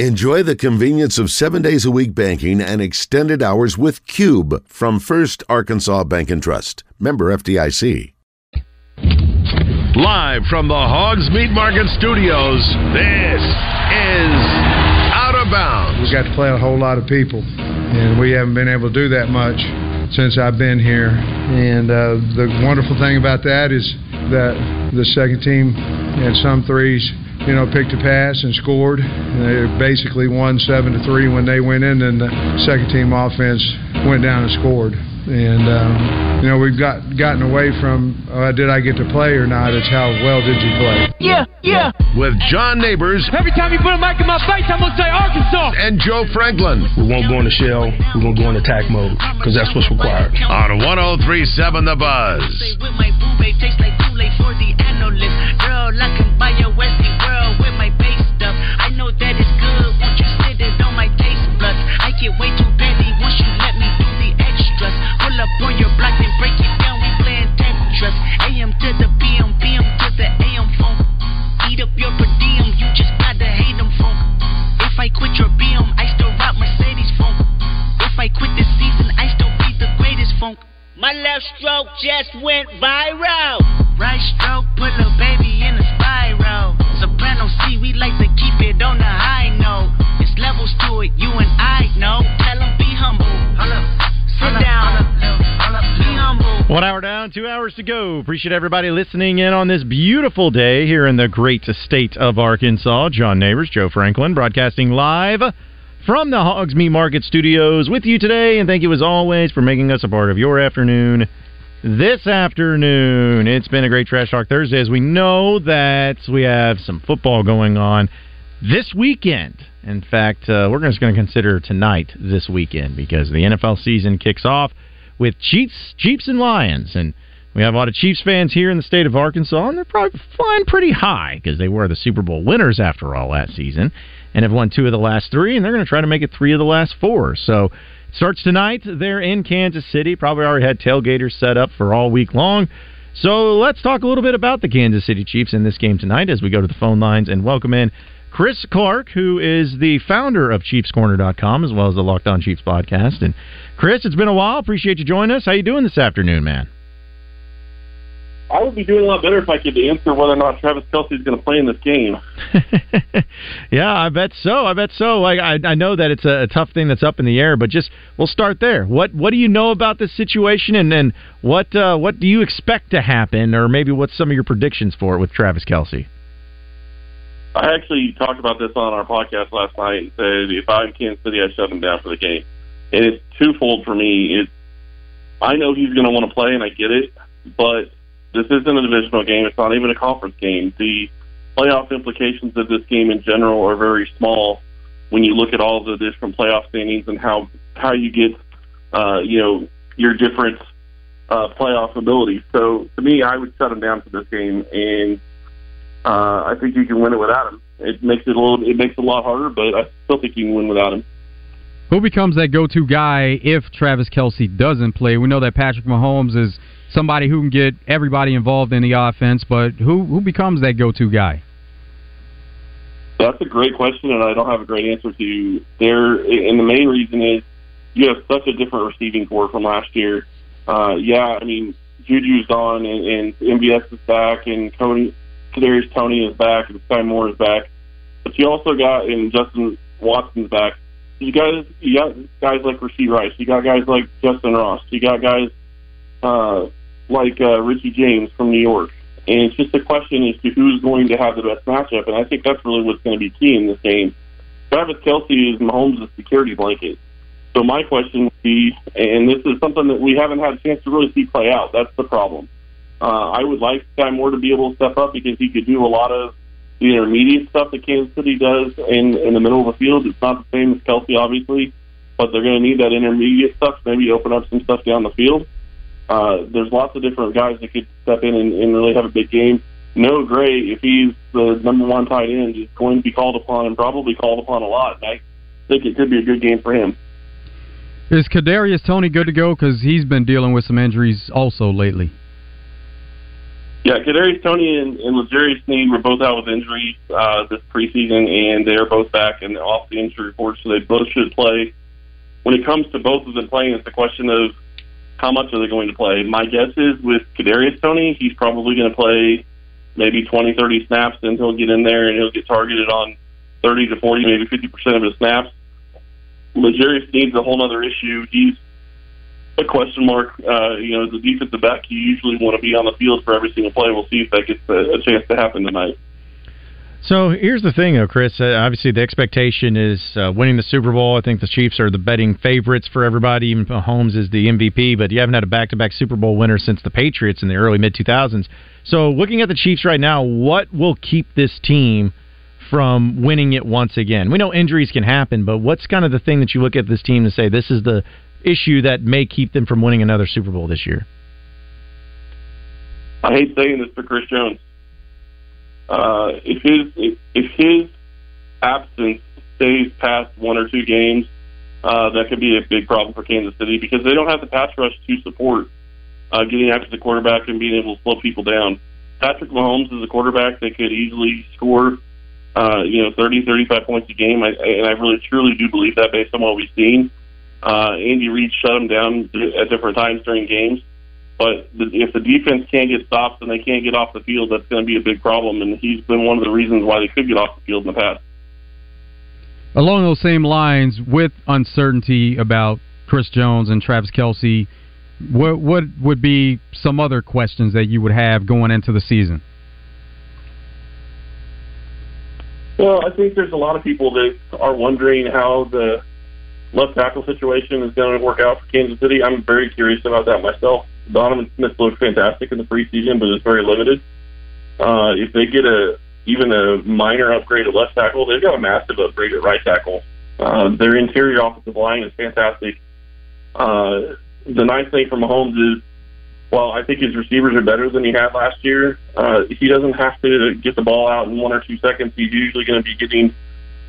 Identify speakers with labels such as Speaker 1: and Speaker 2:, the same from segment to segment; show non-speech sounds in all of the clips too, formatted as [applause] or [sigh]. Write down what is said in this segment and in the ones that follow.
Speaker 1: Enjoy the convenience of seven days a week banking and extended hours with Cube from First Arkansas Bank and Trust. Member FDIC.
Speaker 2: Live from the Hogs Meat Market Studios, this is Out of Bounds.
Speaker 3: We got to play a whole lot of people, and we haven't been able to do that much since I've been here. And uh, the wonderful thing about that is that the second team had some threes you know, picked a pass and scored. They basically won seven to three when they went in, and the second team offense went down and scored. And um, you know, we've got gotten away from uh, did I get to play or not? It's how well did you play?
Speaker 4: Yeah, yeah.
Speaker 2: With John Neighbors.
Speaker 4: Every time you put a mic in my face, I'm gonna say Arkansas.
Speaker 2: And Joe Franklin.
Speaker 5: We won't go in the shell. We're gonna go in attack mode because that's what's required.
Speaker 2: On 1037 The Buzz. Girl, I can buy a Westie world with my base stuff. I know that it's good. Won't you sit it on my taste buds? I get way too petty once you let me do the extras. Pull up on your block and break it down. We playing Tetris. My left stroke just went viral. Right stroke, put a baby in a spiral. Soprano C, we like to keep it on the high note. It's levels to it, you and I know. Tell them be humble. Sit down. Be humble.
Speaker 6: One hour down, two hours to go. Appreciate everybody listening in on this beautiful day here in the great state of Arkansas. John Neighbors, Joe Franklin, broadcasting live from the Hogs Meat Market Studios with you today. And thank you as always for making us a part of your afternoon this afternoon. It's been a great Trash Talk Thursday as we know that we have some football going on this weekend. In fact, uh, we're just going to consider tonight this weekend because the NFL season kicks off with Chiefs, Chiefs and Lions, and we have a lot of Chiefs fans here in the state of Arkansas, and they're probably flying pretty high because they were the Super Bowl winners after all last season, and have won two of the last three, and they're going to try to make it three of the last four. So it Starts tonight there in Kansas City. Probably already had tailgaters set up for all week long. So let's talk a little bit about the Kansas City Chiefs in this game tonight as we go to the phone lines and welcome in Chris Clark, who is the founder of ChiefsCorner.com as well as the Locked On Chiefs podcast. And Chris, it's been a while. Appreciate you joining us. How you doing this afternoon, man?
Speaker 7: I would be doing a lot better if I could answer whether or not Travis Kelce is going to play in this game. [laughs]
Speaker 6: yeah, I bet so. I bet so. Like I, I know that it's a, a, tough thing that's up in the air, but just we'll start there. What What do you know about this situation, and then what uh, What do you expect to happen, or maybe what's some of your predictions for it with Travis Kelce?
Speaker 7: I actually talked about this on our podcast last night and said if I'm Kansas City, I shut him down for the game, and it's twofold for me. It's I know he's going to want to play, and I get it, but this isn't a divisional game. It's not even a conference game. The playoff implications of this game in general are very small when you look at all the different playoff standings and how how you get uh, you know your different uh, playoff abilities. So to me, I would shut him down for this game, and uh, I think you can win it without him. It makes it a little it makes it a lot harder, but I still think you can win without him.
Speaker 8: Who becomes that go-to guy if Travis Kelce doesn't play? We know that Patrick Mahomes is somebody who can get everybody involved in the offense, but who who becomes that go-to guy?
Speaker 7: That's a great question, and I don't have a great answer to. There, and the main reason is you have such a different receiving core from last year. Uh, yeah, I mean Juju's gone, and, and MVS is back, and Tony Kadarius Toney is back, and Skyy Moore is back. But you also got and Justin Watson's back. You guys, you got guys like Rashee Rice. You got guys like Justyn Ross. You got guys uh, like uh, Richie James from New York. And it's just a question as to who's going to have the best matchup. And I think that's really what's going to be key in this game. Travis Kelce is Mahomes' security blanket. So my question would be, and this is something that we haven't had a chance to really see play out. That's the problem. Uh, I would like Skyy Moore to be able to step up because he could do a lot of the intermediate stuff that Kansas City does in in the middle of the field. It's not the same as Kelce, obviously, but they're going to need that intermediate stuff to maybe open up some stuff down the field. Uh, there's lots of different guys that could step in and, and really have a big game. Noah Gray, if he's the number one tight end, is going to be called upon and probably called upon a lot. And I think it could be a good game for him.
Speaker 8: Is Kadarius Toney good to go? Because he's been dealing with some injuries also lately.
Speaker 7: Yeah, Kadarius Toney and, and L'Jarius Sneed were both out with injuries uh, this preseason, and they're both back and off the injury report, so they both should play. When it comes to both of them playing, it's a question of how much are they going to play. My guess is with Kadarius Toney, he's probably going to play maybe 20, 30 snaps, and he'll get in there and he'll get targeted on 30 to 40, maybe 50 percent of his snaps. L'Jarius Sneed's a whole other issue. He's a question mark. Uh, you know, as a defensive back, you usually want to be on the field for every single play. We'll see if that gets a, a chance to happen tonight.
Speaker 6: So here's the thing, though, Chris. Uh, obviously, the expectation is uh, winning the Super Bowl. I think the Chiefs are the betting favorites for everybody. Even Mahomes is the MVP, but you haven't had a back-to-back Super Bowl winner since the Patriots in the early mid 2000s. So, looking at the Chiefs right now, what will keep this team from winning it once again? We know injuries can happen, but what's kind of the thing that you look at this team to say this is the issue that may keep them from winning another Super Bowl this year?
Speaker 7: I hate saying this for Chris Jones. Uh, if his if, if his absence stays past one or two games, uh, that could be a big problem for Kansas City because they don't have the pass rush to support uh, getting after the quarterback and being able to slow people down. Patrick Mahomes is a quarterback that could easily score, uh, you know, 30, 35 points a game, I, and I really truly do believe that based on what we've seen. Uh, Andy Reid shut him down at different times during games. But if the defense can't get stops and they can't get off the field, that's going to be a big problem. And he's been one of the reasons why they could get off the field in the past.
Speaker 8: Along those same lines, with uncertainty about Chris Jones and Travis Kelce, what what would be some other questions that you would have going into the season?
Speaker 7: Well, I think there's a lot of people that are wondering how the left tackle situation is going to work out for Kansas City. I'm very curious about that myself. Donovan Smith looked fantastic in the preseason, but it's very limited. Uh, if they get a even a minor upgrade at left tackle, they've got a massive upgrade at right tackle. Uh, their interior offensive line is fantastic. Uh, the nice thing for Mahomes is, well, I think his receivers are better than he had last year. Uh, he doesn't have to get the ball out in one or two seconds. He's usually going to be getting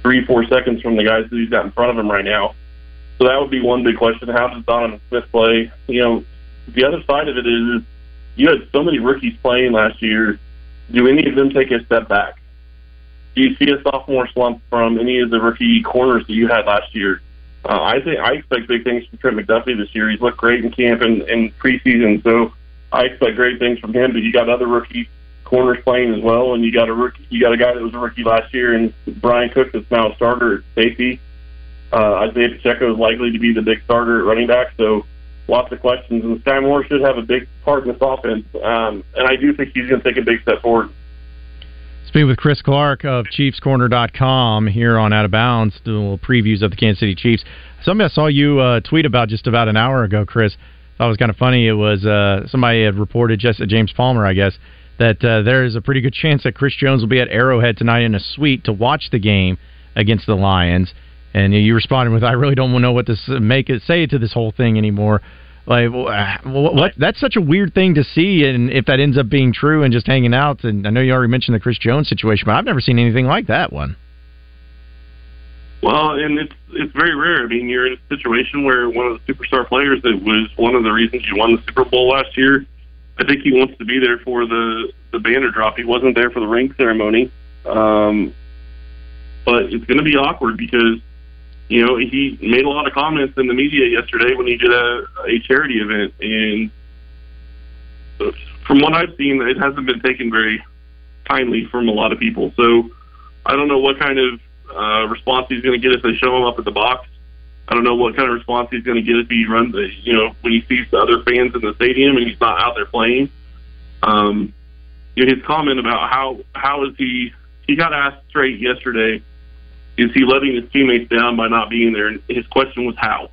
Speaker 7: three, four seconds from the guys that he's got in front of him right now. So that would be one big question. How does Donovan Smith play? You know, the other side of it is, you had so many rookies playing last year. Do any of them take a step back? Do you see a sophomore slump from any of the rookie corners that you had last year? Uh, I think I expect big things from Trent McDuffie this year. He's looked great in camp and, and preseason, so I expect great things from him. But you got other rookie corners playing as well, and you got a rookie, you got a guy that was a rookie last year, and Bryan Cook that's now a starter at safety. Uh, Isaiah Pacheco is likely to be the big starter at running back, so lots of questions. And Skyy Moore should have a big part in this offense, um, and I do think he's going to take a big step forward.
Speaker 6: Speaking with Chris Clark of ChiefsCorner.com here on Out of Bounds, doing previews of the Kansas City Chiefs. Something I saw you uh, tweet about just about an hour ago, Chris. Thought was kind of funny. It was uh, somebody had reported, just uh, James Palmer, I guess, that uh, there is a pretty good chance that Chris Jones will be at Arrowhead tonight in a suite to watch the game against the Lions. And you responded with, "I really don't know what to make it say to this whole thing anymore." Like, what? That's such a weird thing to see, and if that ends up being true, and just hanging out. And I know you already mentioned the Chris Jones situation, but I've never seen anything like that one.
Speaker 7: Well, and it's it's very rare. I mean, you're in a situation where one of the superstar players that was one of the reasons you won the Super Bowl last year. I think he wants to be there for the the banner drop. He wasn't there for the ring ceremony, um, but it's going to be awkward because you know, he made a lot of comments in the media yesterday when he did a, a charity event, and from what I've seen, it hasn't been taken very kindly from a lot of people. So I don't know what kind of uh, response he's going to get if they show him up at the box. I don't know what kind of response he's going to get if he runs, the, you know, when he sees the other fans in the stadium and he's not out there playing. Um, his comment about how how is he he got asked straight yesterday is he letting his teammates down by not being there? And his question was how.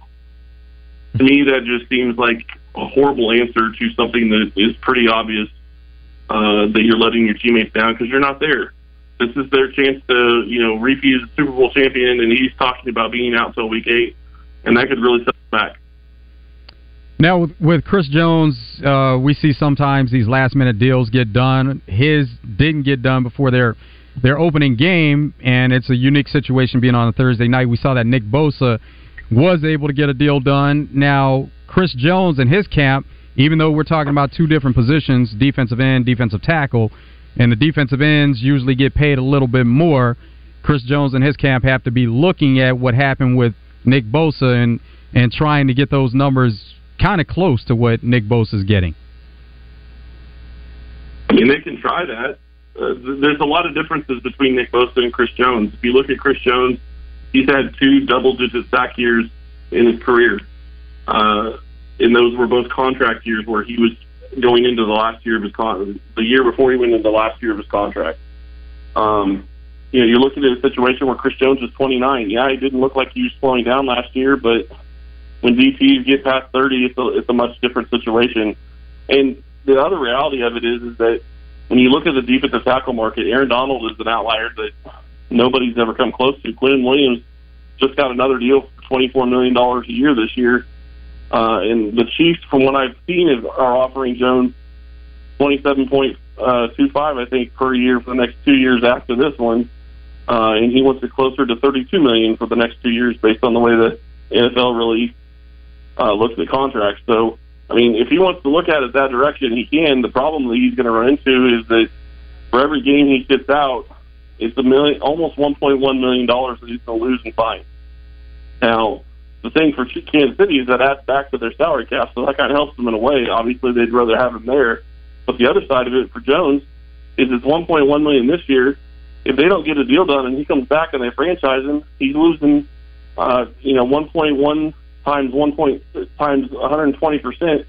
Speaker 7: To me, that just seems like a horrible answer to something that is pretty obvious uh, that you're letting your teammates down because you're not there. This is their chance to, you know, repeat as a Super Bowl champion, and he's talking about being out until week eight, and that could really set back.
Speaker 8: Now with, with Chris Jones, uh, we see sometimes these last minute deals get done. His didn't get done before their their opening game, and it's a unique situation being on a Thursday night. We saw that Nick Bosa was able to get a deal done. Now, Chris Jones and his camp even though we're talking about two different positions, defensive end, defensive tackle, and the defensive ends usually get paid a little bit more. Chris Jones and his camp have to be looking at what happened with Nick Bosa and and trying to get those numbers kind of close to what Nick Bosa is getting.
Speaker 7: I mean, they can try that. Uh, there's a lot of differences between Nick Bosa and Chris Jones. If you look at Chris Jones, he's had two double-digit sack years in his career, uh, and those were both contract years where he was going into the last year of his con- the year before he went into the last year of his contract. Um, you know, you're looking at a situation where Chris Jones is 29. Yeah, he didn't look like he was slowing down last year, but when DTs get past 30, it's a, it's a much different situation. And the other reality of it is, is that when you look at the defensive tackle market, Aaron Donald is an outlier that nobody's ever come close to. Quinn Williams just got another deal for $24 million a year this year. Uh, and the Chiefs, from what I've seen, is, are offering Jones 27.25, I think, per year for the next two years after this one. Uh, and he wants it closer to 32 million for the next two years based on the way the NFL really uh, looks at contracts. So, I mean, if he wants to look at it that direction, he can. The problem that he's going to run into is that for every game he sits out, it's a million, almost 1.1 million dollars that he's going to lose in fines. Now, the thing for Kansas City is that adds back to their salary cap, so that kind of helps them in a way. Obviously, they'd rather have him there, but the other side of it for Jones is it's 1.1 million this year. If they don't get a deal done and he comes back and they franchise him, he's losing, uh, you know, 1.1 times 1 point times 120 percent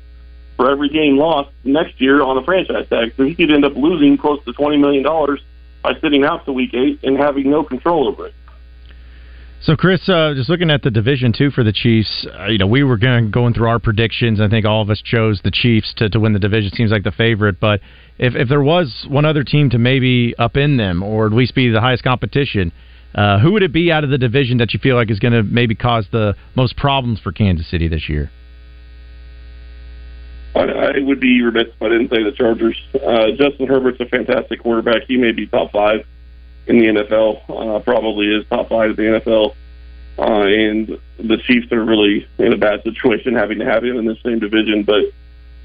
Speaker 7: for every game lost next year on the franchise tag. So he could end up losing close to 20 million dollars by sitting out to week eight and having no control over it.
Speaker 6: So, Chris, uh, just looking at the division two for the Chiefs, uh, you know, we were going going through our predictions. I think all of us chose the Chiefs to, to win the division. Seems like the favorite, but if if there was one other team to maybe up in them, or at least be the highest competition, uh, who would it be out of the division that you feel like is going to maybe cause the most problems for Kansas City this year?
Speaker 7: I, I would be remiss if I didn't say the Chargers. Uh, Justin Herbert's a fantastic quarterback. He may be top five in the NFL. Uh, probably is top five in the NFL. Uh, and the Chiefs are really in a bad situation having to have him in the same division. But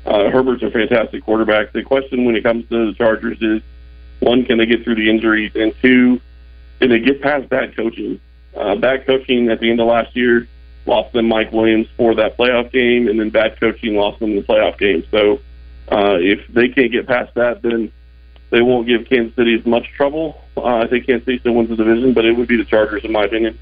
Speaker 7: uh, Herbert's a fantastic quarterback. The question when it comes to the Chargers is one, can they get through the injuries? And two, can they get past bad coaching? Uh, bad coaching at the end of last year lost them Mike Williams for that playoff game, and then bad coaching lost them the playoff game. So uh, if they can't get past that, then they won't give Kansas City as much trouble. Uh, I think Kansas City still wins the division, but it would be the Chargers, in my opinion.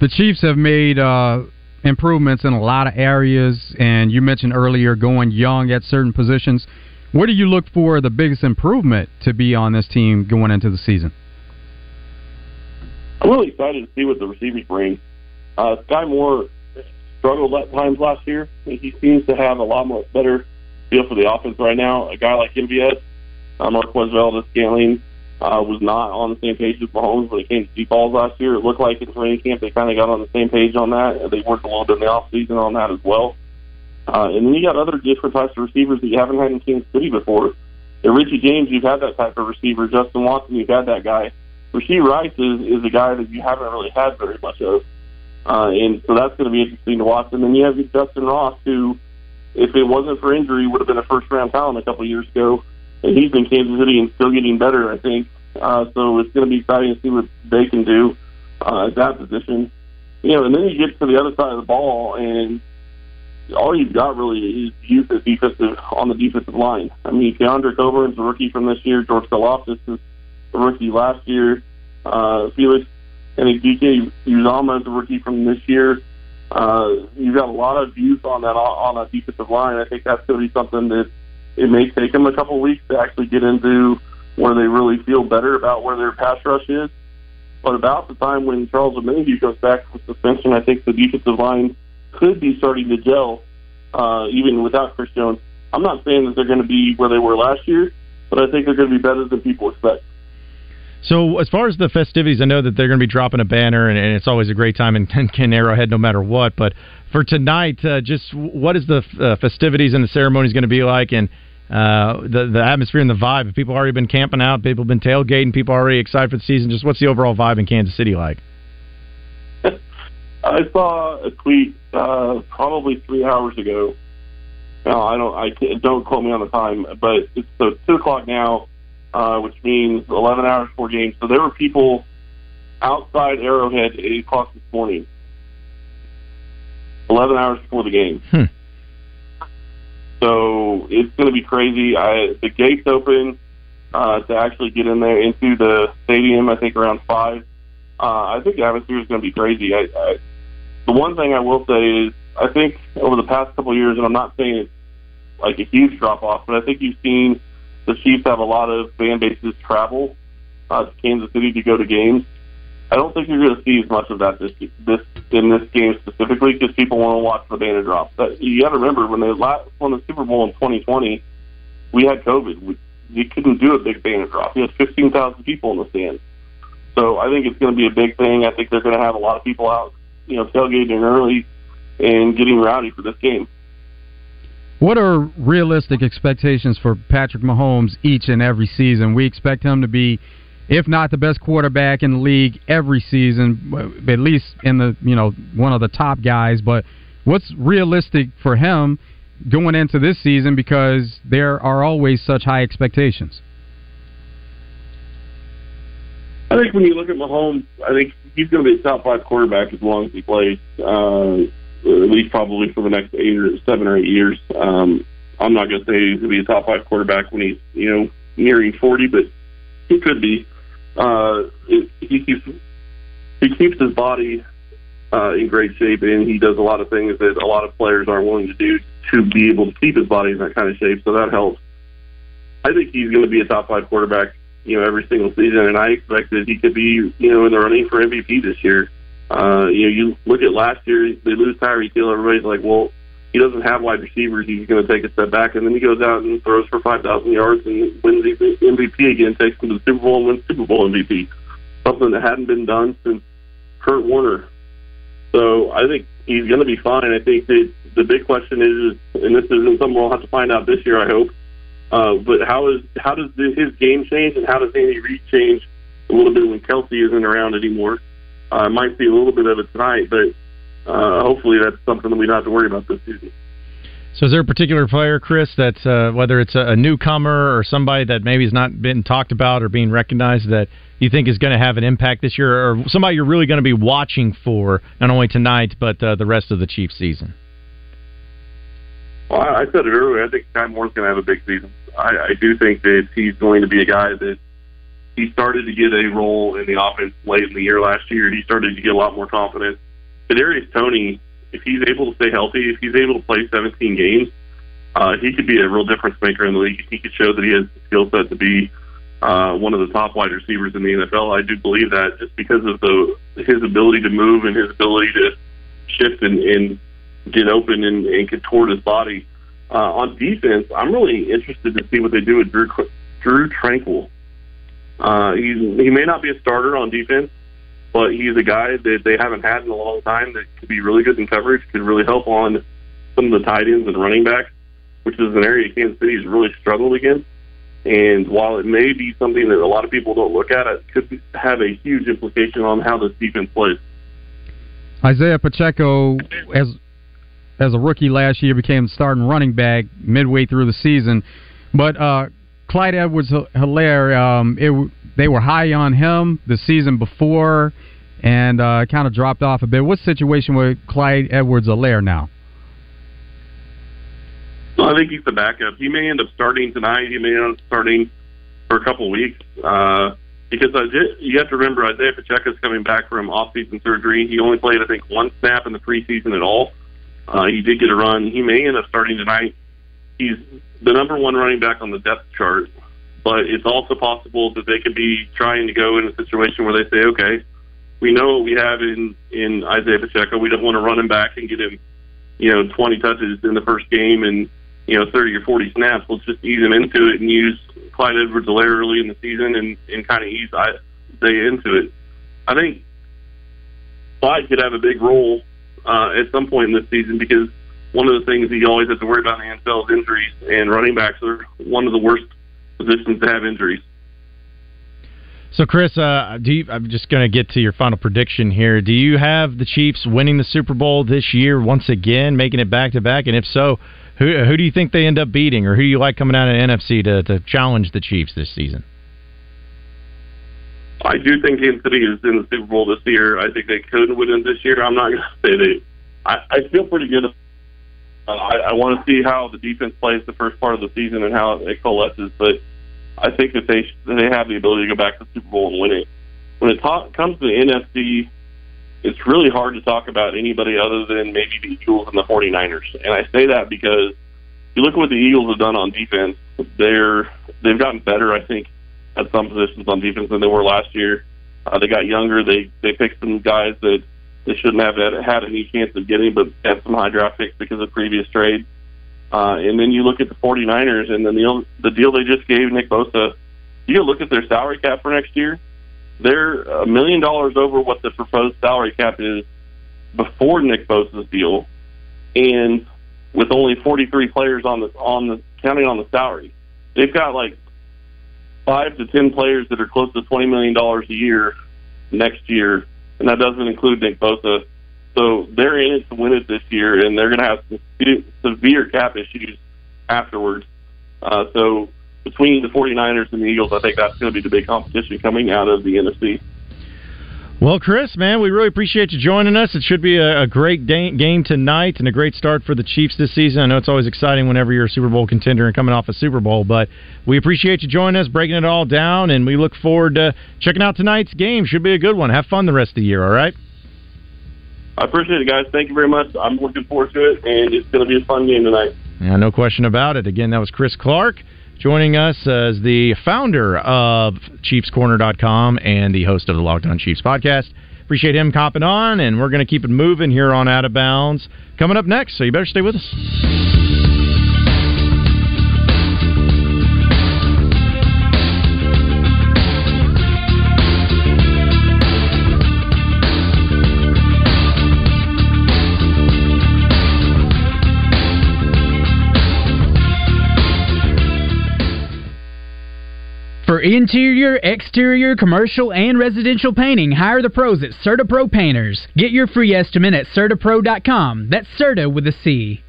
Speaker 8: The Chiefs have made uh, improvements in a lot of areas, and you mentioned earlier going young at certain positions. Where do you look for the biggest improvement to be on this team going into the season?
Speaker 7: I'm really excited to see what the receivers bring. Uh, Skyy Moore struggled at times last year. He seems to have a lot more better feel for the offense right now. A guy like MVS, uh, Marquez Valdes-Scantling, uh, was not on the same page with Mahomes when it came to deep balls last year. It looked like in training camp they kind of got on the same page on that. They worked a little bit in the off season on that as well. Uh, and then you got other different types of receivers that you haven't had in Kansas City before. And Richie James, you've had that type of receiver. Justin Watson, you've had that guy. Rashee Rice is, is a guy that you haven't really had very much of. Uh, and so that's going to be interesting to watch. And then you have Justyn Ross, who, if it wasn't for injury, would have been a first round talent a couple of years ago. And he's been Kansas City and still getting better, I think. Uh, so it's going to be exciting to see what they can do uh, at that position. You know, and then you get to the other side of the ball, and all you've got really is youth at defensive on the defensive line. I mean, Keondre Coburn's a rookie from this year. George Karlaftis is a rookie last year. Uh, Felix and DK Uzomah is a rookie from this year. Uh, you've got a lot of youth on that on a defensive line. I think that's going to be something that it may take them a couple weeks to actually get into where they really feel better about where their pass rush is. But about the time when Charles Omenihu goes back from suspension, I think the defensive line could be starting to gel, uh, even without Chris Jones. I'm not saying that they're going to be where they were last year, but I think they're going to be better than people expect.
Speaker 6: So, as far as the festivities, I know that they're going to be dropping a banner, and, and it's always a great time in, in Arrowhead, no matter what. But for tonight, uh, just what is the uh, festivities and the ceremonies going to be like, and uh, the the atmosphere and the vibe? Have people already been camping out? People been tailgating? People already excited for the season? Just what's the overall vibe in Kansas City like? [laughs]
Speaker 7: I saw a tweet uh, probably three hours ago No, I don't. I don't quote me on the time, but it's so two o'clock now, uh, which means eleven hours before game. So there were people outside Arrowhead at eight o'clock this morning. Eleven hours before the game.
Speaker 6: Hmm.
Speaker 7: So it's going to be crazy. I the gates open uh, to actually get in there into the stadium. I think around five. Uh, I think the atmosphere is going to be crazy. I, I, the one thing I will say is I think over the past couple of years, and I'm not saying it's like a huge drop off, but I think you've seen the Chiefs have a lot of fan bases travel uh, to Kansas City to go to games. I don't think you're going to see as much of that this this in this game specifically because people want to watch the banner drop. But you got to remember when they last won the Super Bowl in 2020, we had COVID. We, you couldn't do a big banner drop. You had 15,000 people in the stands. So I think it's going to be a big thing. I think they're going to have a lot of people out, you know, tailgating early and getting rowdy for this game.
Speaker 8: What are realistic expectations for Patrick Mahomes each and every season? We expect him to be, if not the best quarterback in the league every season, at least in the you know one of the top guys. But what's realistic for him going into this season because there are always such high expectations?
Speaker 7: I think when you look at Mahomes, I think he's going to be a top five quarterback as long as he plays. Uh, at least probably for the next eight or seven or eight years. Um, I'm not going to say he's going to be a top five quarterback when he's you know nearing 40, but he could be. Uh, he keeps he keeps his body uh, in great shape, and he does a lot of things that a lot of players aren't willing to do to be able to keep his body in that kind of shape. So that helps. I think he's going to be a top five quarterback, you know, every single season, and I expect that he could be, you know, in the running for MVP this year. Uh, you know, you look at last year, they lose Tyreek Hill. Everybody's like, well, he doesn't have wide receivers. He's going to take a step back, and then he goes out and throws for 5,000 yards and wins the MVP again, takes him to the Super Bowl and wins Super Bowl MVP. Something that hadn't been done since Kurt Warner. So I think he's going to be fine. I think that the big question is, and this isn't something we'll have to find out this year, I hope. Uh, but how is how does his game change, and how does Andy Reid change a little bit when Kelce isn't around anymore? I uh, might see a little bit of it tonight, but uh, hopefully that's something that we don't have to worry about this season.
Speaker 6: So, is there a particular player, Chris, that's uh, whether it's a, a newcomer or somebody that maybe has not been talked about or being recognized that you think is going to have an impact this year, or somebody you're really going to be watching for not only tonight but uh, the rest of the Chiefs season?
Speaker 7: Well, I said it earlier. I think Skyy Moore's going to have a big season. I, I do think that he's going to be a guy that he started to get a role in the offense late in the year last year. He started to get a lot more confidence. Kadarius Toney, if he's able to stay healthy, if he's able to play 17 games, uh, he could be a real difference maker in the league. He could show that he has the skill set to be uh, one of the top wide receivers in the NFL. I do believe that just because of the his ability to move and his ability to shift and, and get open and, and contort his body. Uh, on defense, I'm really interested to see what they do with Drew, Drue Tranquill. Uh, he's, he may not be a starter on defense, but he's a guy that they haven't had in a long time that could be really good in coverage, could really help on some of the tight ends and running backs, which is an area Kansas City has really struggled against. And while it may be something that a lot of people don't look at, it could have a huge implication on how this defense plays.
Speaker 8: Isaiah Pacheco, as as a rookie last year, became starting running back midway through the season. But uh, Clyde Edwards Helaire, um, they were high on him the season before and uh, kind of dropped off a bit. What's the situation with Clyde Edwards Helaire now?
Speaker 7: Well, I think he's the backup. He may end up starting tonight. He may end up starting for a couple of weeks. Uh, because I did, you have to remember Isaiah Pacheco is coming back from off-season surgery. He only played, I think, one snap in the preseason at all. Uh, he did get a run. He may end up starting tonight. He's the number one running back on the depth chart, but it's also possible that they could be trying to go in a situation where they say, okay, we know what we have in in Isaiah Pacheco. We don't want to run him back and get him, you know, 20 touches in the first game and you know 30 or 40 snaps. Let's just ease him into it and use Clyde Edwards-Helaire early in the season and and kind of ease Isaiah into it. I think Clyde could have a big role uh, at some point in this season because one of the things that you always have to worry about in the NFL is injuries, and running backs are one of the worst positions to have injuries.
Speaker 6: So, Chris, uh, do you, I'm just going to get to your final prediction here. Do you have the Chiefs winning the Super Bowl this year once again, making it back to back? And if so, who who do you think they end up beating, or who do you like coming out of the NFC to, to challenge the Chiefs this season?
Speaker 7: I do think Kansas City is in the Super Bowl this year. I think they could win it this year. I'm not going to say they. I, I feel pretty good. Uh, I, I want to see how the defense plays the first part of the season and how it coalesces, but I think that they that they have the ability to go back to the Super Bowl and win it. When it ta- comes to the NFC, it's really hard to talk about anybody other than maybe the Eagles and the 49ers. And I say that because you look at what the Eagles have done on defense, they're they've gotten better, I think, at some positions on defense than they were last year. Uh, they got younger. They they picked some guys that they shouldn't have had, any chance of getting, but had some high draft picks because of previous trades. Uh, and then you look at the 49ers, and then the the deal they just gave Nick Bosa. You look at their salary cap for next year. They're a million dollars over what the proposed salary cap is before Nick Bosa's deal, and with only 43 players on the on the counting on the salary, they've got like five to ten players that are close to 20 million dollars a year next year, and that doesn't include Nick Bosa. So they're in it to win it this year, and they're going to have severe cap issues afterwards. Uh, so between the 49ers and the Eagles, I think that's going to be the big competition coming out of the NFC.
Speaker 6: Well, Chris, man, we really appreciate you joining us. It should be a, a great day, game tonight and a great start for the Chiefs this season. I know it's always exciting whenever you're a Super Bowl contender and coming off a Super Bowl, but we appreciate you joining us, breaking it all down, and we look forward to checking out tonight's game. Should be a good one. Have fun the rest of the year, all right?
Speaker 7: I appreciate it, guys. Thank you very much. I'm looking forward to it, and it's going to be a fun game tonight.
Speaker 6: Yeah, no question about it. Again, that was Chris Clark joining us as the founder of ChiefsCorner.com and the host of the Locked On Chiefs podcast. Appreciate him copping on, and we're going to keep it moving here on Out of Bounds. Coming up next, so you better stay with us.
Speaker 9: Interior, exterior, commercial, and residential painting, hire the pros at CertaPro Painters. Get your free estimate at CertaPro.com. That's Certa with a C.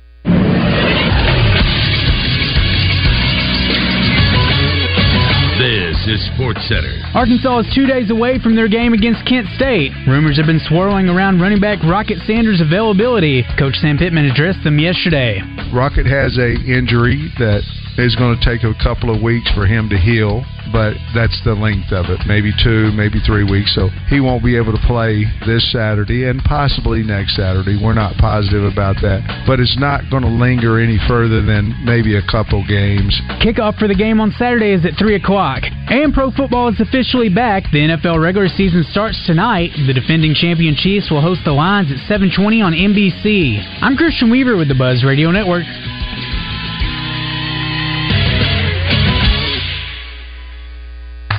Speaker 10: This is Sports Center.
Speaker 9: Arkansas is two days away from their game against Kent State. Rumors have been swirling around running back Rocket Sanders' availability. Coach Sam Pittman addressed them yesterday.
Speaker 3: Rocket has a injury that is going to take a couple of weeks for him to heal, but that's the length of it. Maybe two, maybe three weeks. So he won't be able to play this Saturday and possibly next Saturday. We're not positive about that, but it's not going to linger any further than maybe a couple games.
Speaker 9: Kickoff for the game on Saturday is at 3 o'clock. And pro football is officially back. The NFL regular season starts tonight. The defending champion Chiefs will host the Lions at 720 on NBC. I'm Christian Weaver with the Buzz Radio Network.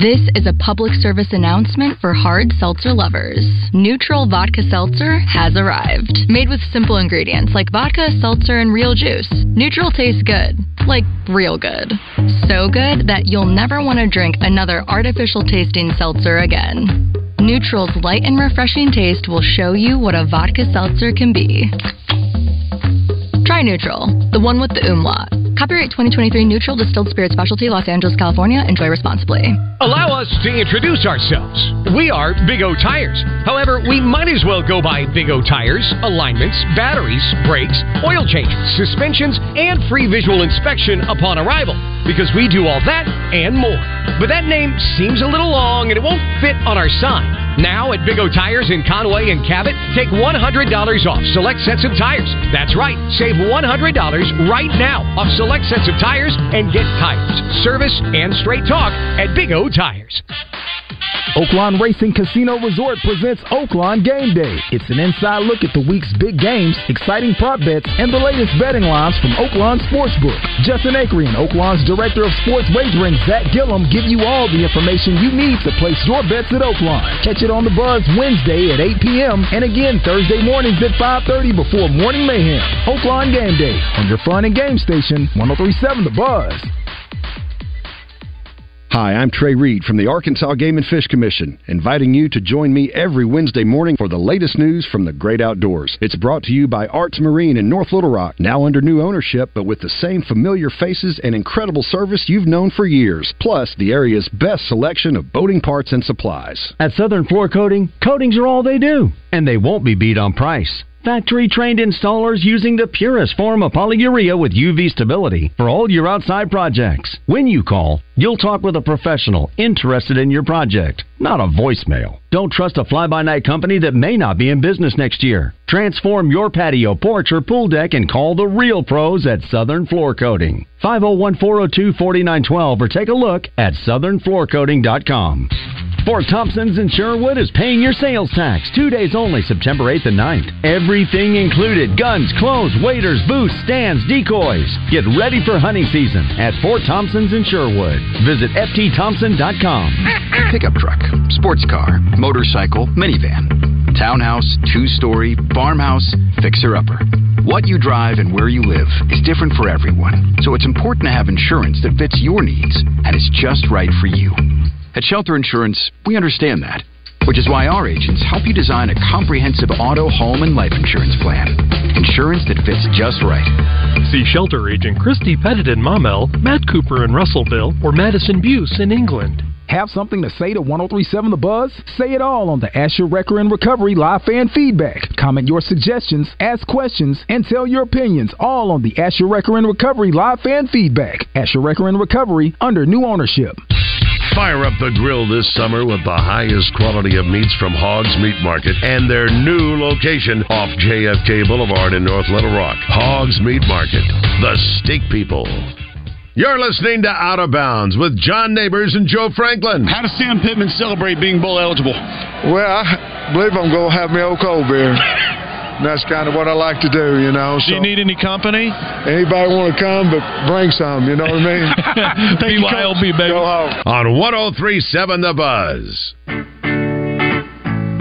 Speaker 11: This is a public service announcement for hard seltzer lovers. Neutral Vodka Seltzer has arrived. Made with simple ingredients like vodka, seltzer, and real juice. Neutral tastes good. Like real good. So good that you'll never want to drink another artificial tasting seltzer again. Neutral's light and refreshing taste will show you what a vodka seltzer can be. Try Neutral, the one with the umlaut. Copyright 2023 Neutral Distilled Spirit Specialty, Los Angeles, California. Enjoy responsibly.
Speaker 12: Allow us to introduce ourselves. We are Big O Tires. However, we might as well go by Big O Tires, alignments, batteries, brakes, oil changes, suspensions, and free visual inspection upon arrival because we do all that and more. But that name seems a little long and it won't fit on our sign. Now at Big O Tires in Conway and Cabot, take $100 off select sets of tires. That's right, save $100 right now off select sets of tires and get tires, service, and straight talk at Big O Tires.
Speaker 13: Oaklawn Racing Casino Resort presents Oaklawn Game Day. It's an inside look at the week's big games, exciting prop bets, and the latest betting lines from Oaklawn Sportsbook. Justin Acrean, Oaklawn's Director of Sports Wagering, Zach Gillum, give you all the information you need to place your bets at Oaklawn. Catch it on the Buzz Wednesday at 8 p.m. and again Thursday mornings at 5.30 before Morning Mayhem. Oaklawn Game Day on your fun and game station, 1037 The Buzz.
Speaker 14: Hi, I'm Trey Reed from the Arkansas Game and Fish Commission, inviting you to join me every Wednesday morning for the latest news from the great outdoors. It's brought to you by Arts Marine in North Little Rock, now under new ownership, but with the same familiar faces and incredible service you've known for years, plus the area's best selection of boating parts and supplies.
Speaker 15: At Southern Floor Coating, coatings are all they do, and they won't be beat on price. Factory trained installers using the purest form of polyurea with UV stability for all your outside projects. When you call, you'll talk with a professional interested in your project, not a voicemail. Don't trust a fly by night company that may not be in business next year. Transform your patio, porch, or pool deck and call the real pros at Southern Floor Coating. 501 402 4912 or take a look at southernfloorcoating.com. Fort Thompson's in Sherwood is paying your sales tax. Two days only, September 8th and 9th. Everything included guns, clothes, waiters, booths, stands, decoys. Get ready for hunting season at Fort Thompson's in Sherwood. Visit ftthompson.com.
Speaker 16: Pickup truck, sports car, motorcycle, minivan, townhouse, two story, farmhouse, fixer upper. What you drive and where you live is different for everyone, so it's important to have insurance that fits your needs and is just right for you. At Shelter Insurance, we understand that, which is why our agents help you design a comprehensive auto, home, and life insurance plan. Insurance that fits just right.
Speaker 17: See shelter agent Christy Pettit in Maumelle, Matt Cooper in Russellville, or Madison Buse in England.
Speaker 13: Have something to say to 1037 The Buzz? Say it all on the Asher Wrecker and Recovery live fan feedback. Comment your suggestions, ask questions, and tell your opinions all on the Asher Wrecker and Recovery live fan feedback. Asher Wrecker and Recovery under new ownership.
Speaker 1: Fire up the grill this summer with the highest quality of meats from Hogs Meat Market and their new location off JFK Boulevard in North Little Rock. Hogs Meat Market, the steak people. You're listening to Out of Bounds with John Neighbors and Joe Franklin.
Speaker 18: How does Sam Pittman celebrate being bowl eligible?
Speaker 3: Well, I believe I'm going to have me old cold beer. And that's kind of what I like to do, you know.
Speaker 18: Do you need any company?
Speaker 3: Anybody want to come, but bring some, you know what I mean? [laughs]
Speaker 18: BYOB, baby.
Speaker 3: Go home.
Speaker 1: On 1037 The Buzz.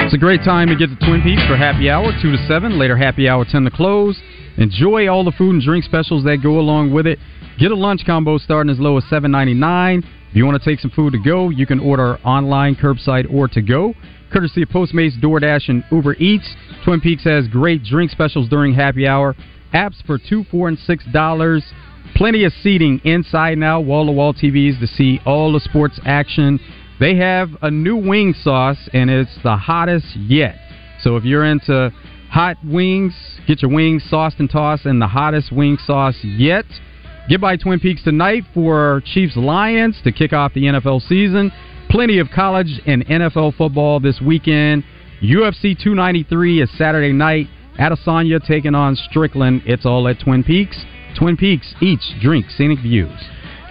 Speaker 8: It's a great time to get to Twin Peaks for happy hour, 2 to 7. Later, happy hour, 10 to close. Enjoy all the food and drink specials that go along with it. Get a lunch combo starting as low as $7.99. If you want to take some food to go, you can order online, curbside, or to go. Courtesy of Postmates, DoorDash, and Uber Eats. Twin Peaks has great drink specials during happy hour. Apps for two, four, and six dollars. Plenty of seating inside now, wall to wall TVs to see all the sports action. They have a new wing sauce, and it's the hottest yet. So if you're into hot wings, get your wings sauced and tossed in the hottest wing sauce yet. Get by Twin Peaks tonight for Chiefs Lions to kick off the NFL season. Plenty of college and NFL football this weekend. UFC 293 is Saturday night. Adesanya taking on Strickland. It's all at Twin Peaks. Twin Peaks, each drink scenic views.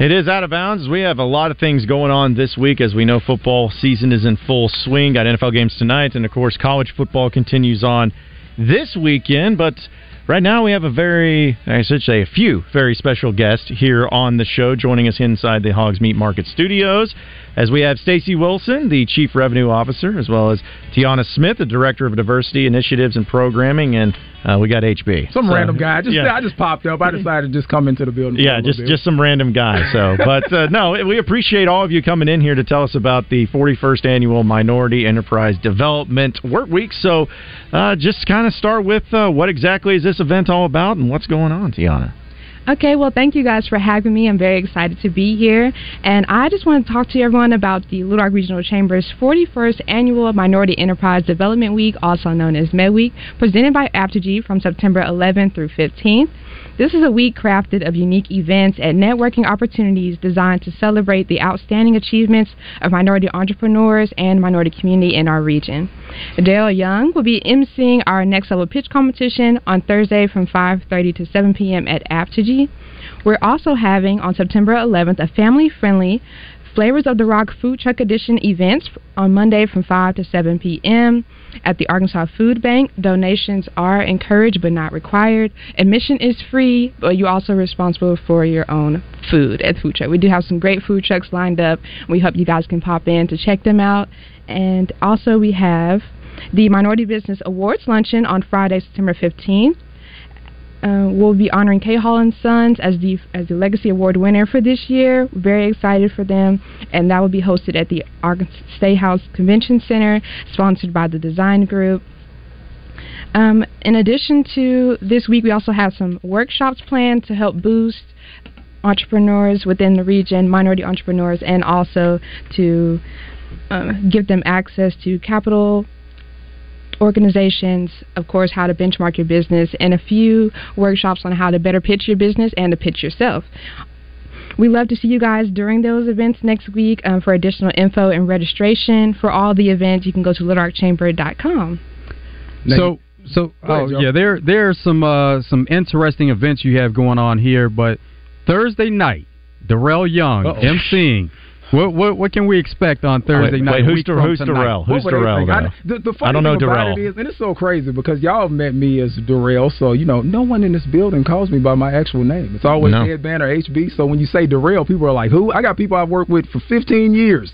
Speaker 6: It is out of bounds. We have a lot of things going on this week. As we know, football season is in full swing. Got NFL games tonight, and of course, college football continues on this weekend. But right now, we have a very, I should say, a few very special guests here on the show joining us inside the Hogs Meat Market Studios. As we have Stacy Wilson, the Chief Revenue Officer, as well as Tiana Smith, the Director of Diversity Initiatives and Programming, and uh, we got HB.
Speaker 19: Some
Speaker 6: So,
Speaker 19: random guy. I just
Speaker 6: yeah.
Speaker 19: I just popped up. I decided to just come into the building.
Speaker 6: Yeah, just
Speaker 19: bit.
Speaker 6: just some random guy. So, [laughs] but uh, no, we appreciate all of you coming in here to tell us about the 41st annual Minority Enterprise Development Work Week. So, uh, just kind of start with uh, what exactly is this event all about and what's going on, Tiana?
Speaker 20: Okay, well, thank you guys for having me. I'm very excited to be here. And I just want to talk to everyone about the Little Rock Regional Chamber's 41st Annual Minority Enterprise Development Week, also known as MedWeek, presented by Apogee from September 11th through 15th. This is a week crafted of unique events and networking opportunities designed to celebrate the outstanding achievements of minority entrepreneurs and minority community in our region. Dale Young will be emceeing our next level pitch competition on Thursday from 5:30 to 7 p.m. at Apogee. We're also having on September 11th a family-friendly Flavors of the Rock Food Truck Edition events on Monday from 5 to 7 p.m. at the Arkansas Food Bank. Donations are encouraged but not required. Admission is free, but you're also responsible for your own food at the food truck. We do have some great food trucks lined up. We hope you guys can pop in to check them out. And also, we have the Minority Business Awards Luncheon on Friday, September 15th uh, we'll be honoring K Hall and Sons as the as the Legacy Award winner for this year. Very excited for them, and that will be hosted at the Arkansas State House Convention Center, sponsored by the Design Group. Um, in addition to this week, we also have some workshops planned to help boost entrepreneurs within the region, minority entrepreneurs, and also to um, give them access to capital organizations, of course, how to benchmark your business, and a few workshops on how to better pitch your business and to pitch yourself. We love to see you guys during those events next week. Um, for additional info and registration for all the events, you can go to littlerockchamber.com.
Speaker 8: So so oh yeah, there there are some uh, some interesting events you have going on here, but Thursday night, Darrell Young
Speaker 6: Uh-oh.
Speaker 8: emceeing. What what what can we expect on Thursday
Speaker 6: Wait,
Speaker 8: night?
Speaker 6: wait, who's
Speaker 8: week
Speaker 6: Dar-
Speaker 8: from
Speaker 6: who's
Speaker 8: tonight?
Speaker 6: Darrell? Who's
Speaker 19: What
Speaker 6: Darrell,
Speaker 19: think? I, the, the funny
Speaker 6: I don't know
Speaker 19: thing about
Speaker 6: Darrell.
Speaker 19: it is, and it's so crazy because y'all have met me as Darrell, so you know no one in this building calls me by my actual name. It's always
Speaker 6: No.
Speaker 19: Headband or HB. So when you say Darrell, people are like, "Who?" I got people I've worked with for 15 years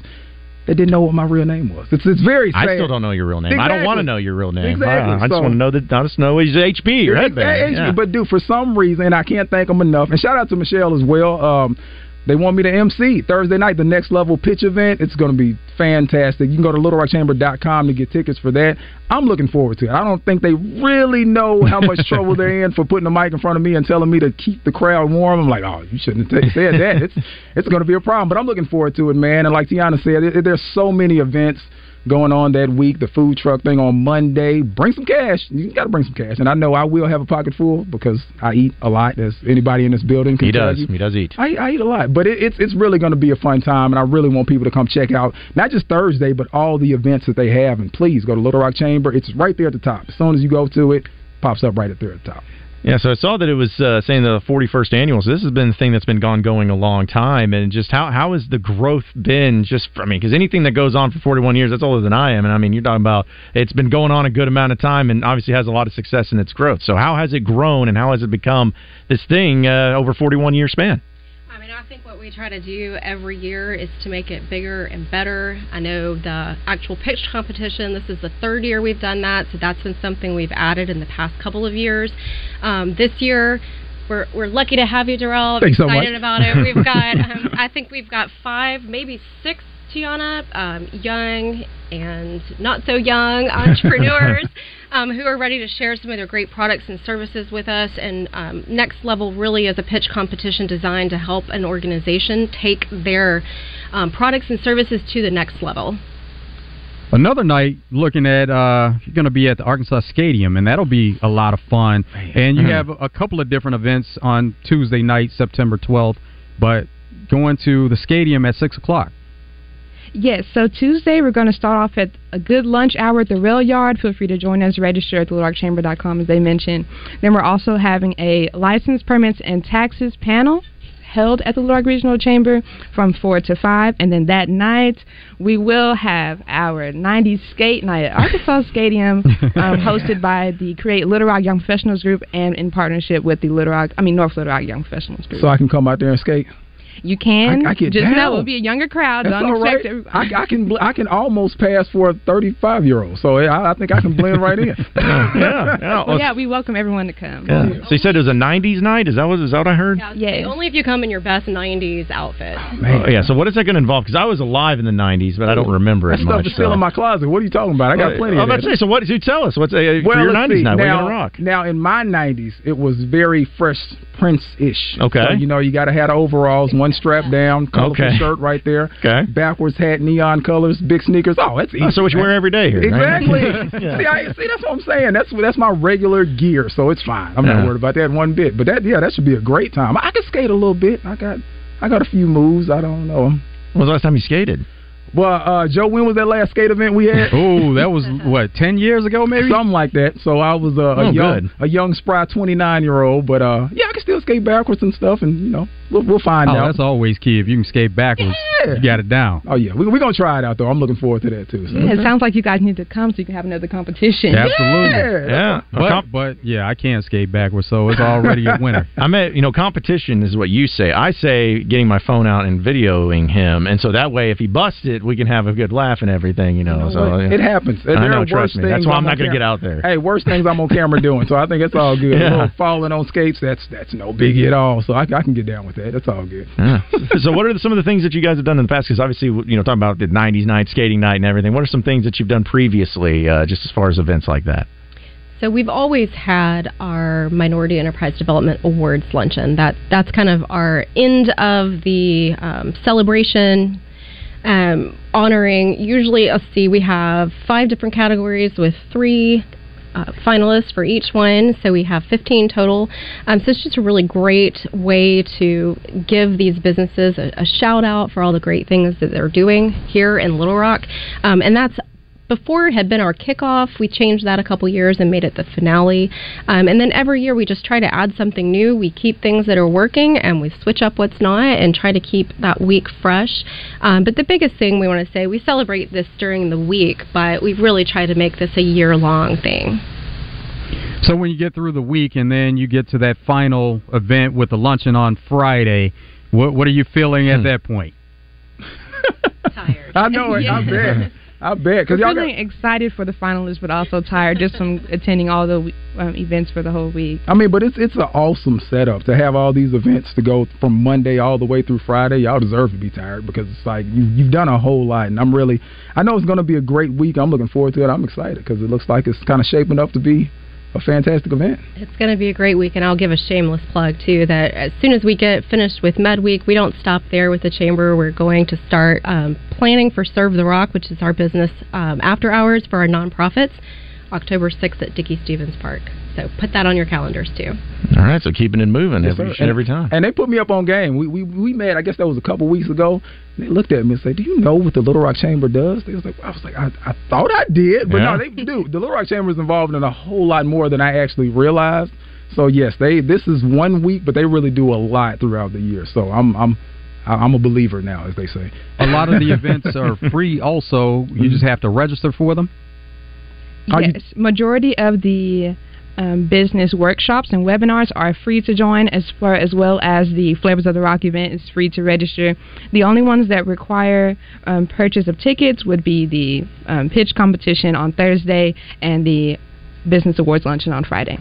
Speaker 19: that didn't know what my real name was. It's it's very sad.
Speaker 6: I still don't know your real name. I don't want to know your real name.
Speaker 19: Exactly.
Speaker 6: I, I just
Speaker 19: So-
Speaker 6: want to know that. I just know he's HB or
Speaker 19: Yeah,
Speaker 6: headband.
Speaker 19: yeah,
Speaker 6: Yeah.
Speaker 19: But dude, for some reason, and I can't thank him enough. And shout out to Michelle as well. Um, they want me to MC Thursday night, the next level pitch event. It's going to be fantastic. You can go to littlerockchamber.com to get tickets for that. I'm looking forward to it. I don't think they really know how much [laughs] trouble they're in for putting the mic in front of me and telling me to keep the crowd warm. I'm like, oh, you shouldn't have said that. It's it's going to be a problem. But I'm looking forward to it, man. And like Tiana said, it, there's so many events going on that week. The food truck thing on Monday. Bring some cash. You got to bring some cash. And I know I will have a pocket full because I eat a lot, as anybody in this building can
Speaker 6: He
Speaker 19: tell
Speaker 6: does.
Speaker 19: you.
Speaker 6: He does eat.
Speaker 19: I, I eat a lot, but it, it's it's really going to be a fun time, and I really want people to come check out not just Thursday, but all the events that they have. And please go to Little Rock Chamber. It's right there at the top. As soon as you go to it, pops up right up there at the top.
Speaker 6: Yeah, so I saw that it was uh, saying the 41st annual. So this has been the thing that's been going a long time, and just how how has the growth been? Just I mean, because anything that goes on for 41 years, that's older than I am, and I mean, you're talking about it's been going on a good amount of time, and obviously has a lot of success in its growth. So how has it grown, and how has it become this thing uh, over 41 year span?
Speaker 21: I mean, I think what we try to do every year is to make it bigger and better. I know the actual pitch competition, this is the third year we've done that, so that's been something we've added in the past couple of years. Um, this year, we're, we're lucky to have you, Darrell.
Speaker 19: Thanks so
Speaker 21: excited
Speaker 19: much.
Speaker 21: about it. We've got, [laughs] um, I think we've got five, maybe six, Tiana, um, young and not so young [laughs] entrepreneurs um, who are ready to share some of their great products and services with us. And um, Next Level really is a pitch competition designed to help an organization take their um, products and services to the next level.
Speaker 8: Another night looking at uh you're going to be at the Arkansas Skatium and that'll be a lot of fun. And you
Speaker 20: Mhm.
Speaker 8: have a couple of different events on Tuesday night, September 12th, but going to the stadium at six o'clock.
Speaker 20: Yes, so Tuesday we're going to start off at a good lunch hour at the rail yard. Feel free to join us. Register at littlerockchamber.com as they mentioned. Then we're also having a license, permits, and taxes panel held at the Little Rock Regional Chamber from 4 to 5. And then that night we will have our 90s skate night at Arkansas [laughs] Skatium um, hosted by the Create Little Rock Young Professionals Group and in partnership with the Little Rock, I mean North Little Rock Young Professionals Group.
Speaker 19: So I can come out there and skate.
Speaker 20: You can.
Speaker 19: I- I get
Speaker 20: just
Speaker 19: down.
Speaker 20: know it'll be a younger crowd.
Speaker 19: That's
Speaker 20: Don't
Speaker 19: all right.
Speaker 20: expect
Speaker 19: I, I can bl- I can almost pass for a 35 year old, so I, I think I can blend right in. [laughs]
Speaker 6: yeah, yeah.
Speaker 20: Well, yeah, we welcome everyone to come.
Speaker 6: Yeah. So you said it was a '90s night. Is that what is that what I heard?
Speaker 21: Yeah. Only if you come in your best 90s outfit.
Speaker 6: Oh, yeah. So what is that going to involve? Because I was alive in the '90s, but I don't remember
Speaker 19: That
Speaker 6: it
Speaker 19: stuff
Speaker 6: much.
Speaker 19: is still
Speaker 6: so.
Speaker 19: in my closet. What are you talking about? I got
Speaker 6: Well,
Speaker 19: plenty
Speaker 6: I
Speaker 19: of
Speaker 6: was about to say. So what? So you tell us. What's uh,
Speaker 19: Well,
Speaker 6: your '90s
Speaker 19: see.
Speaker 6: night? What are you
Speaker 19: Now,
Speaker 6: going to rock?
Speaker 19: now, in my '90s, it was very Fresh Prince ish.
Speaker 6: Okay.
Speaker 19: So, you know, you got to have the overalls, one strap down, colorful
Speaker 6: Okay.
Speaker 19: shirt right there.
Speaker 6: Okay.
Speaker 19: Backwards hat, neon colors, big sneakers. Oh, that's easy.
Speaker 6: Oh, so what you wear every day here? right?
Speaker 19: Exactly. [laughs] [laughs]
Speaker 6: Yeah.
Speaker 19: see, I, see, that's what I'm saying. That's that's my regular gear, so it's fine. I'm
Speaker 6: Yeah.
Speaker 19: not worried about that one bit. But that, yeah, that should be a great time. I can skate a little bit. I got, I got a few moves. I don't know.
Speaker 6: When was the last time you skated?
Speaker 19: Well, uh, Joe, when was that last skate event we had? [laughs]
Speaker 8: Oh, that was [laughs] what ten years ago, maybe
Speaker 19: something like that. So I was uh, a
Speaker 8: Oh,
Speaker 19: young,
Speaker 8: good.
Speaker 19: a young spry twenty nine year old, but uh, yeah, I can still skate backwards and stuff, and you know, we'll, we'll find
Speaker 8: oh,
Speaker 19: out.
Speaker 8: that's always key. If you can skate backwards,
Speaker 19: Yeah.
Speaker 8: you got it down.
Speaker 19: Oh yeah, we're we gonna try it out though. I'm looking forward to that too. So.
Speaker 20: Yeah, it sounds like you guys need to come so you can have another competition.
Speaker 8: Absolutely.
Speaker 6: Yeah.
Speaker 8: But, but yeah, I can't skate backwards, so it's already a winner. [laughs]
Speaker 6: I mean, you know, competition is what you say. I say getting my phone out and videoing him, and so that way, if he busts it, we can have a good laugh and everything. You know,
Speaker 19: You know
Speaker 6: so yeah.
Speaker 19: It happens.
Speaker 6: I know, trust me. That's why I'm
Speaker 19: on
Speaker 6: not going to get out there.
Speaker 19: Hey, worst things I'm on camera doing, so I think it's all good. [laughs]
Speaker 6: Yeah.
Speaker 19: falling on skates, that's that's no biggie at all. So I, I can get down with that. That's all good.
Speaker 6: Yeah. [laughs] so, what are some of the things that you guys have done in the past? Because obviously, you know, talking about the '90s night, skating night, and everything. What are some things that you've done previously, uh, just as far as events like that?
Speaker 21: So we've always had our Minority Enterprise Development Awards luncheon. That that's kind of our end of the um, celebration, um, honoring. Usually, let's see, we have five different categories with three. Uh, finalists for each one, so we have 15 total. Um, so it's just a really great way to give these businesses a, a shout out for all the great things that they're doing here in Little Rock, um, and that's before it had been our kickoff. We changed that a couple years and made it the finale. Um, and then every year we just try to add something new. We keep things that are working and we switch up what's not and try to keep that week fresh. Um, but the biggest thing we want to say, we celebrate this during the week, but we really try to make this a year long thing.
Speaker 8: So when you get through the week and then you get to that final event with the luncheon on Friday, what what are you feeling
Speaker 6: Hmm.
Speaker 8: at that point? [laughs] Tired.
Speaker 19: I know it. I bet. [laughs] I bet because
Speaker 20: We're
Speaker 19: y'all
Speaker 20: feeling excited for the finalists, but also tired just from [laughs] attending all the um, events for the whole week.
Speaker 19: I mean, but it's it's an awesome setup to have all these events to go from Monday all the way through Friday. Y'all deserve to be tired because it's like you you've done a whole lot, and I'm really I know it's going to be a great week. I'm looking forward to it. I'm excited because it looks like it's kind of shaping up to be a fantastic event.
Speaker 21: It's going to be a great week, and I'll give a shameless plug too. That as soon as we get finished with Med Week, we don't stop there with the chamber. We're going to start um, planning for Serve the Rock, which is our business um, after hours for our nonprofits, October sixth at Dickey Stephens Park. So put that on your calendars too.
Speaker 6: All right, so keeping it moving
Speaker 19: Yes,
Speaker 6: every
Speaker 19: And-
Speaker 6: every time.
Speaker 19: And they put me up on game. We we we met. I guess that was a couple weeks ago. They looked at me and said, "Do you know what the Little Rock Chamber does?" They was like, "I was like, I, I thought I did, but
Speaker 6: Yeah.
Speaker 19: no, they do. The Little Rock Chamber is involved in a whole lot more than I actually realized. So yes, they this is one week, but they really do a lot throughout the year. So I'm I'm I'm a believer now, as they say.
Speaker 8: A lot of the events are free. Also, you just have to register for them.
Speaker 20: Yes, majority of the um, business workshops and webinars are free to join, as far as well as the Flavors of the Rock event is free to register. The only ones that require um, purchase of tickets would be the um, pitch competition on Thursday and the Business Awards luncheon on Friday.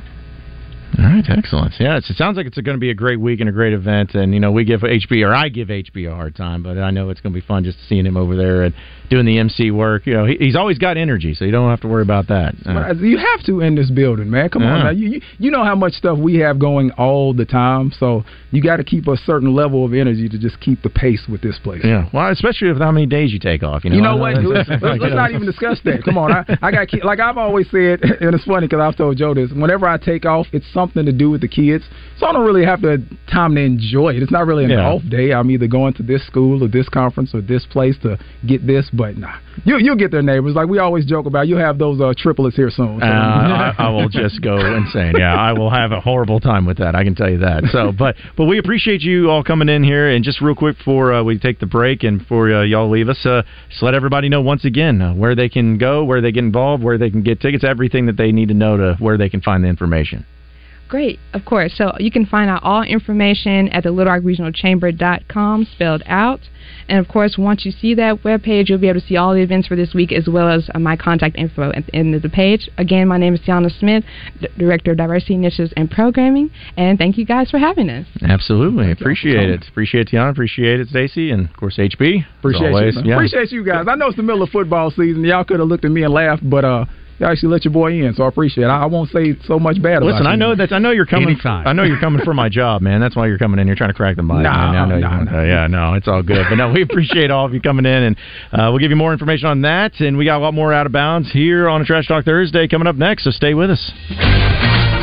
Speaker 6: All right, excellent. Yeah, it sounds like it's going to be a great week and a great event. And you know, we give HB or I give HB a hard time, but I know it's going to be fun just seeing him over there and doing the MC work. You know, he, he's always got energy, so you don't have to worry about that. Uh,
Speaker 19: You have to in this building, man. Come on, now. You, you you know how much stuff we have going all the time, so you got to keep a certain level of energy to just keep the pace with this place.
Speaker 6: yeah, well, especially with how many days you take off. You know,
Speaker 19: You know what? [laughs] Let's, let's, not even discuss that. Come on, I, I got like I've always said, [laughs] and it's funny because I've told Joe this. Whenever I take off, it's something to do with the kids, so I don't really have the time to enjoy it. It's not really an
Speaker 6: Yeah.
Speaker 19: off day. I'm either going to this school or this conference or this place to get this, but nah, you you'll get their neighbors. Like we always joke about, you have those uh, triplets here soon.
Speaker 6: Uh,
Speaker 19: So. [laughs]
Speaker 6: I, I will just go insane. Yeah, I will have a horrible time with that. I can tell you that. So, but but we appreciate you all coming in here. And just real quick before uh, we take the break and before uh, y'all leave us, uh, just let everybody know once again uh, where they can go, where they get involved, where they can get tickets, everything that they need to know to where they can find the information.
Speaker 20: Great, of course. So you can find out all information at the Little Rock Regional Chamber.com, spelled out. And of course, once you see that webpage, you'll be able to see all the events for this week as well as uh, my contact info at the end of the page. Again, my name is Tiana Smith, D- Director of Diversity Initiatives and Programming, and thank you guys for having us.
Speaker 6: Absolutely, appreciate it. Appreciate Tiana, appreciate it, Stacy, and of course HB. as
Speaker 19: Appreciate
Speaker 6: always.
Speaker 19: you. man.
Speaker 6: Yeah.
Speaker 19: Appreciate you guys. I know it's the middle of football season. Y'all could have looked at me and laughed, but uh, y'all actually let your boy in, so I appreciate it. I, I won't say so much bad about
Speaker 6: Listen. I know that I know you're coming.
Speaker 19: Anytime.
Speaker 6: I know you're coming for my job, man. That's why you're coming in You're trying to crack the mic.
Speaker 19: Nah,
Speaker 6: man. I know
Speaker 19: nah,
Speaker 6: you uh, yeah, no, it's all good. But no, we [laughs] appreciate all of you coming in, and uh, we'll give you more information on that. And we got a lot more out of bounds here on a Trash Talk Thursday coming up next. So stay with us.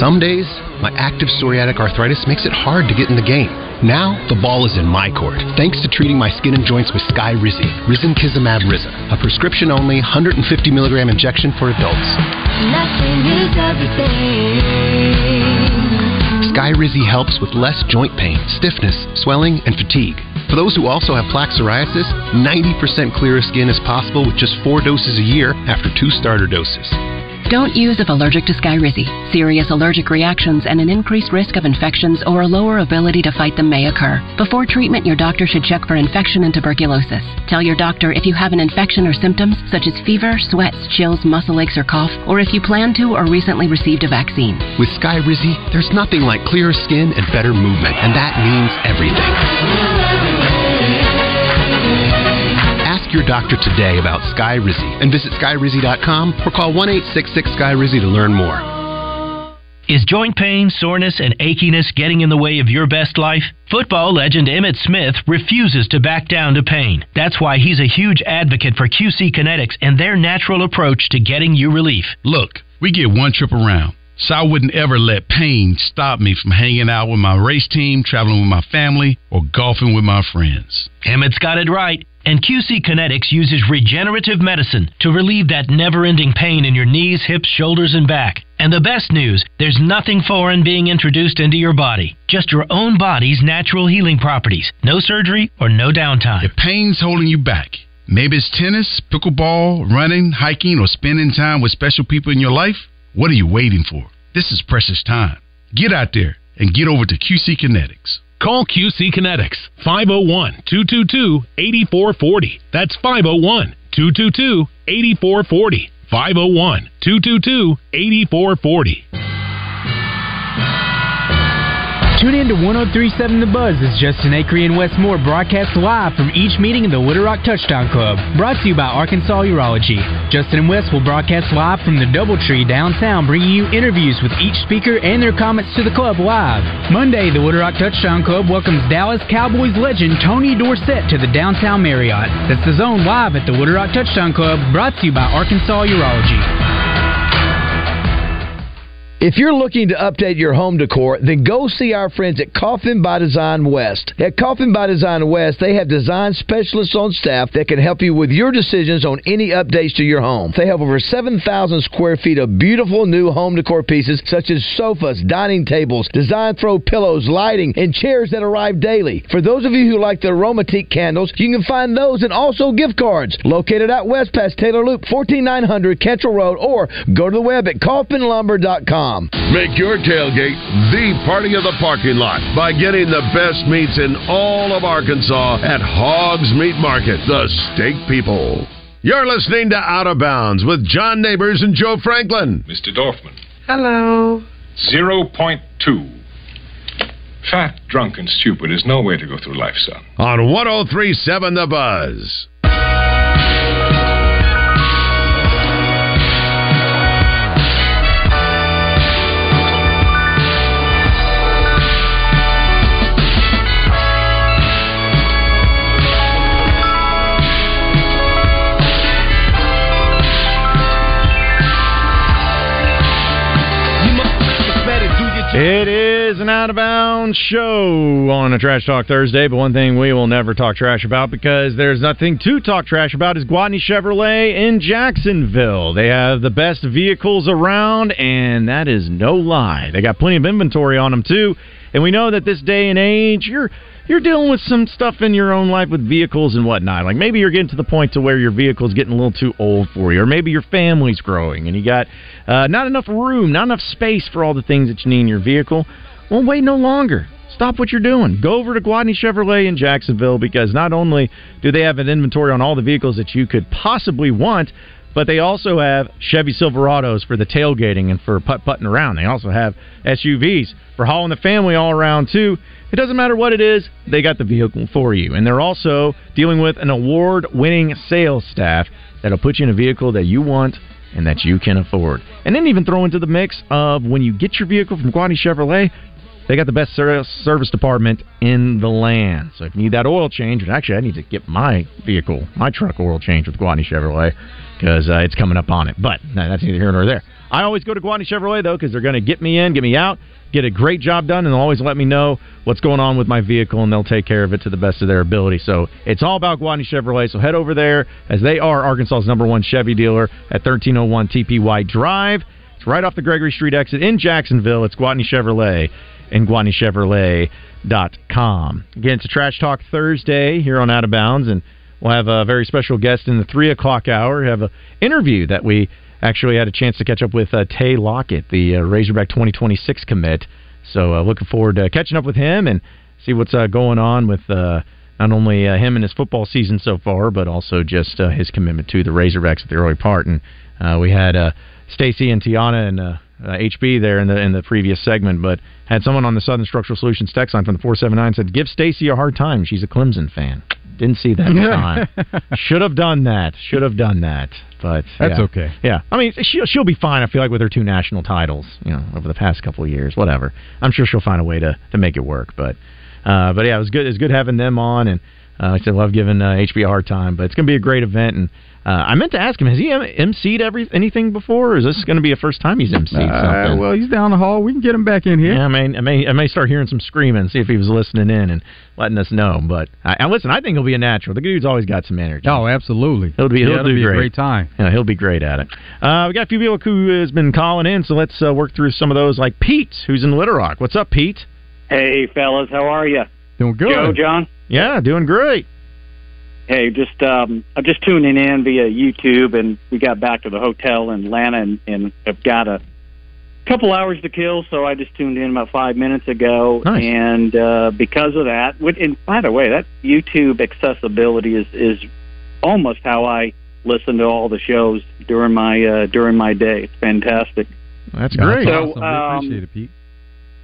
Speaker 22: Some days, my active psoriatic arthritis makes it hard to get in the game. Now, the ball is in my court, thanks to treating my skin and joints with Skyrizi, Risankizumab Riza, a prescription-only 150 milligram injection for adults.
Speaker 23: Nothing is everything.
Speaker 22: Skyrizi helps with less joint pain, stiffness, swelling, and fatigue. For those who also have plaque psoriasis, 90% clearer skin is possible with just four doses a year after two starter doses.
Speaker 24: Don't use if allergic to Skyrizi. Serious allergic reactions and an increased risk of infections or a lower ability to fight them may occur. Before treatment, your doctor should check for infection and tuberculosis. Tell your doctor if you have an infection or symptoms such as fever, sweats, chills, muscle aches, or cough, or if you plan to or recently received a vaccine.
Speaker 22: With Skyrizi, there's nothing like clearer skin and better movement, and that means everything. Ask your doctor today about Skyrizi and visit skyrizi.com or call 1 866 Skyrizi to learn more.
Speaker 25: Is joint pain, soreness, and achiness getting in the way of your best life? Football legend Emmitt Smith refuses to back down to pain. That's why he's a huge advocate for QC Kinetics and their natural approach to getting you relief.
Speaker 26: Look, we get one trip around. So I wouldn't ever let pain stop me from hanging out with my race team, traveling with my family, or golfing with my friends.
Speaker 25: Emmitt's got it right. And QC Kinetics uses regenerative medicine to relieve that never ending pain in your knees, hips, shoulders, and back. And the best news there's nothing foreign being introduced into your body, just your own body's natural healing properties. No surgery or no downtime.
Speaker 26: If pain's holding you back, maybe it's tennis, pickleball, running, hiking, or spending time with special people in your life, what are you waiting for? This is precious time. Get out there and get over to QC Kinetics.
Speaker 27: Call QC Kinetics 501 222 8440. That's 501 222 8440. 501 222 8440.
Speaker 9: Tune in to 1037 The Buzz as Justin Acree and Wes Moore broadcast live from each meeting of the Little Rock Touchdown Club. Brought to you by Arkansas Urology. Justin and Wes will broadcast live from the Doubletree downtown, bringing you interviews with each speaker and their comments to the club live. Monday, the Little Rock Touchdown Club welcomes Dallas Cowboys legend Tony Dorsett to the downtown Marriott. That's the zone live at the Little Rock Touchdown Club, brought to you by Arkansas Urology.
Speaker 28: If you're looking to update your home decor, then go see our friends at Coffin by Design West. At Coffin by Design West, they have design specialists on staff that can help you with your decisions on any updates to your home. They have over 7,000 square feet of beautiful new home decor pieces such as sofas, dining tables, design throw pillows, lighting, and chairs that arrive daily. For those of you who like the aromatique candles, you can find those and also gift cards. Located out west past Taylor Loop, 14900 Cantrell Road, or go to the web at coffinlumber.com.
Speaker 1: Make your tailgate the party of the parking lot by getting the best meats in all of Arkansas at Hogs Meat Market, the steak people. You're listening to Out of Bounds with John Neighbors and Joe Franklin.
Speaker 29: Mr. Dorfman.
Speaker 30: Hello.
Speaker 29: 0.2. Fat, drunk, and stupid is no way to go through life, son.
Speaker 1: On 1037 The Buzz.
Speaker 6: It is an out of bounds show on a Trash Talk Thursday, but one thing we will never talk trash about because there's nothing to talk trash about is Gwatney Chevrolet in Jacksonville. They have the best vehicles around, and that is no lie. They got plenty of inventory on them, too. And we know that this day and age, you're you're dealing with some stuff in your own life with vehicles and whatnot. Like maybe you're getting to the point to where your vehicle's getting a little too old for you, or maybe your family's growing and you got uh, not enough room, not enough space for all the things that you need in your vehicle. Well, wait no longer. Stop what you're doing. Go over to Gwatney Chevrolet in Jacksonville because not only do they have an inventory on all the vehicles that you could possibly want, but they also have Chevy Silverados for the tailgating and for putt putting around. They also have SUVs for hauling the family all around too. It doesn't matter what it is, they got the vehicle for you. And they're also dealing with an award winning sales staff that'll put you in a vehicle that you want and that you can afford. And then even throw into the mix of when you get your vehicle from Gwatney Chevrolet, they got the best service department in the land. So if you need that oil change, and actually I need to get my vehicle, my truck oil change with Gwatney Chevrolet because uh, it's coming up on it. But nah, that's neither here nor there. I always go to Gwatney Chevrolet though because they're going to get me in, get me out, get a great job done, and always let me know what's going on with my vehicle, and they'll take care of it to the best of their ability. So it's all about Gwatney Chevrolet. So head over there as they are Arkansas's number one Chevy dealer at 1301 TPY Drive. It's right off the Gregory Street exit in Jacksonville. It's Gwatney Chevrolet and GwatneyChevrolet.com. Again, it's a Trash Talk Thursday here on Out of Bounds, and we'll have a very special guest in the 3 o'clock hour. We have an interview that we actually had a chance to catch up with uh, Tay Lockett, the uh, Razorback 2026 commit. So uh, looking forward to catching up with him and see what's uh, going on with uh, not only uh, him and his football season so far, but also just uh, his commitment to the Razorbacks at the early part. And uh, we had uh, Stacy and Tiana and uh, uh, HB there in the in the previous segment, but had someone on the Southern Structural Solutions text line from the 479 said, "Give Stacy a hard time. She's a Clemson fan." Didn't see that time. [laughs] Should have done that. Should have done that. But
Speaker 8: That's
Speaker 6: yeah.
Speaker 8: okay.
Speaker 6: Yeah, I mean she'll she'll be fine. I feel like with her two national titles, you know, over the past couple of years, whatever. I'm sure she'll find a way to to make it work. But uh, but yeah, it was good. It's good having them on, and uh, I said, love giving uh, HB a hard time. But it's going to be a great event, and uh, I meant to ask him: Has he em- emceed every anything before, or is this going to be a first time he's emceed
Speaker 8: Uh,
Speaker 6: something?
Speaker 8: well, he's down the hall. We can get him back in here.
Speaker 6: Yeah, I may, I may, I may start hearing some screaming, see if he was listening in and letting us know. But I, I listen, I think he'll be a natural. The dude's always got some energy.
Speaker 8: Oh, absolutely.
Speaker 6: He'll be, he'll
Speaker 8: it'll
Speaker 6: do
Speaker 8: be a
Speaker 6: great.
Speaker 8: great time.
Speaker 6: Yeah, he'll be great at it. Uh, we got a few people who has been calling in, so let's uh, work through some of those. Like Pete, who's in Little Rock. What's up, Pete?
Speaker 31: Hey, fellas, how are you?
Speaker 8: Doing good.
Speaker 31: Joe, John.
Speaker 6: Yeah, doing great.
Speaker 31: Hey, just um, I'm just tuning in via YouTube, and we got back to the hotel in Atlanta, and, and have got a couple hours to kill, so I just tuned in about five minutes ago,
Speaker 6: Nice.
Speaker 31: and uh, because of that, with- and by the way, that YouTube accessibility is is almost how I listen to all the shows during my uh, during my day. It's fantastic.
Speaker 6: That's great.
Speaker 31: So,
Speaker 8: Awesome. We
Speaker 31: um,
Speaker 8: appreciate it, Pete.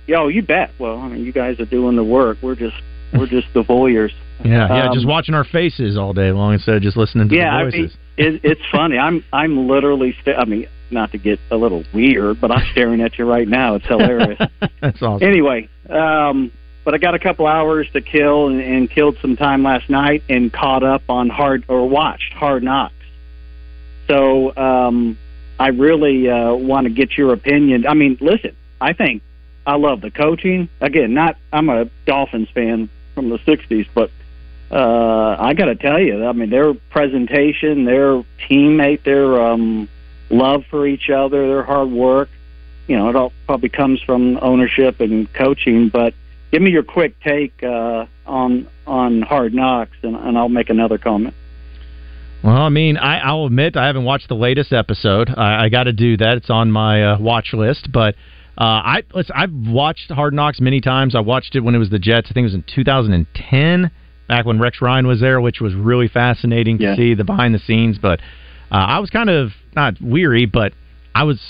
Speaker 31: Yo, you bet. Well, I mean, you guys are doing the work. We're just we're just the voyeurs.
Speaker 6: Yeah, yeah,
Speaker 31: Um,
Speaker 6: just watching our faces all day long instead of just listening to
Speaker 31: yeah,
Speaker 6: the
Speaker 31: I mean, it, it's funny. I'm I'm literally. Sta- I mean, not to get a little weird, but I'm staring at you right now. It's hilarious. [laughs]
Speaker 6: That's awesome.
Speaker 31: anyway, um, but I got a couple hours to kill and, and killed some time last night and caught up on hard or watched Hard Knocks. So um, I really uh, want to get your opinion. I mean, listen, I think I love the coaching. Again, not I'm a Dolphins fan from the '60s, but uh, I got to tell you, I mean, their presentation, their teammate, their um, love for each other, their hard work. You know, it all probably comes from ownership and coaching. But give me your quick take uh, on on Hard Knocks, and, and I'll make another comment.
Speaker 6: Well, I mean, I, I'll admit I haven't watched the latest episode. I, I got to do that. It's on my uh, watch list. But uh, I listen, I've watched Hard Knocks many times. I watched it when it was the Jets. I think it was in 2010, back when Rex Ryan was there, which was really fascinating to
Speaker 31: Yeah.
Speaker 6: see the behind the scenes. But uh, I was kind of not weary, but I was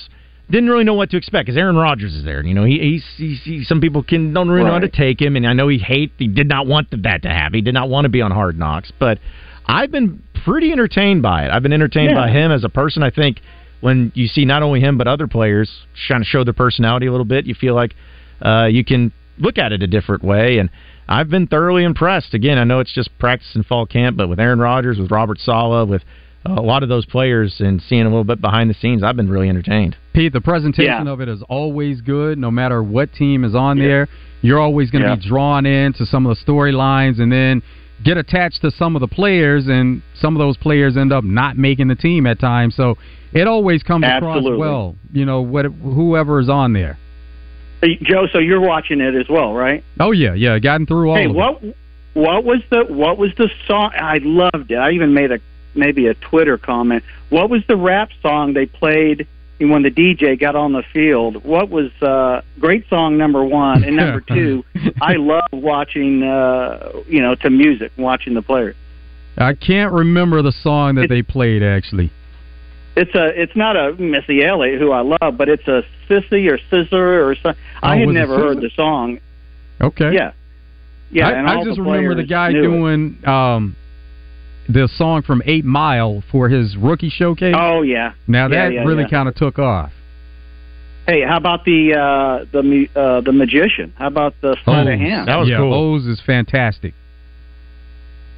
Speaker 6: didn't really know what to expect because Aaron Rodgers is there. You know, he, he's, he's, he some people can don't really know how to take him, and I know he hate he did not want that to happen. He did not want to be on Hard Knocks, but I've been pretty entertained by it. I've been entertained
Speaker 31: Yeah.
Speaker 6: by him as a person. I think when you see not only him but other players trying to show their personality a little bit, you feel like uh, you can look at it a different way. And I've been thoroughly impressed. Again, I know it's just practice and fall camp, but with Aaron Rodgers, with Robert Saleh, with uh, a lot of those players, and seeing a little bit behind the scenes, I've been really entertained.
Speaker 8: Pete, the presentation
Speaker 31: Yeah.
Speaker 8: of it is always good, no matter what team is on there. You're always going to
Speaker 31: Yeah.
Speaker 8: be drawn into some of the storylines and then get attached to some of the players, and some of those players end up not making the team at times. So it always comes across well, you know, what whoever is on there.
Speaker 31: Hey, Joe, so you're watching it as well, right?
Speaker 8: Oh yeah, yeah, gotten through all
Speaker 31: hey,
Speaker 8: of it.
Speaker 31: what what was the what was the song? I loved it. I even made a maybe a Twitter comment. What was the rap song they played when the DJ got on the field? What was uh, great song number one and number [laughs] two? I love watching uh, you know to music, watching the players.
Speaker 8: I can't remember the song that they played actually.
Speaker 31: It's a it's not a Missy Elliott who I love, but it's a Sissy or Scissor or something. I
Speaker 8: Oh,
Speaker 31: had never heard the song.
Speaker 8: Okay.
Speaker 31: Yeah, yeah.
Speaker 8: I,
Speaker 31: and
Speaker 8: I just
Speaker 31: the
Speaker 8: remember the guy doing um, the song from Eight Mile for his rookie showcase.
Speaker 31: Oh yeah.
Speaker 8: Now that
Speaker 31: yeah,
Speaker 8: really
Speaker 31: yeah.
Speaker 8: kind of took off.
Speaker 31: Hey, how about the uh, the mu- uh, the magician? How about the sleight of hand?
Speaker 8: That was yeah, O's is fantastic.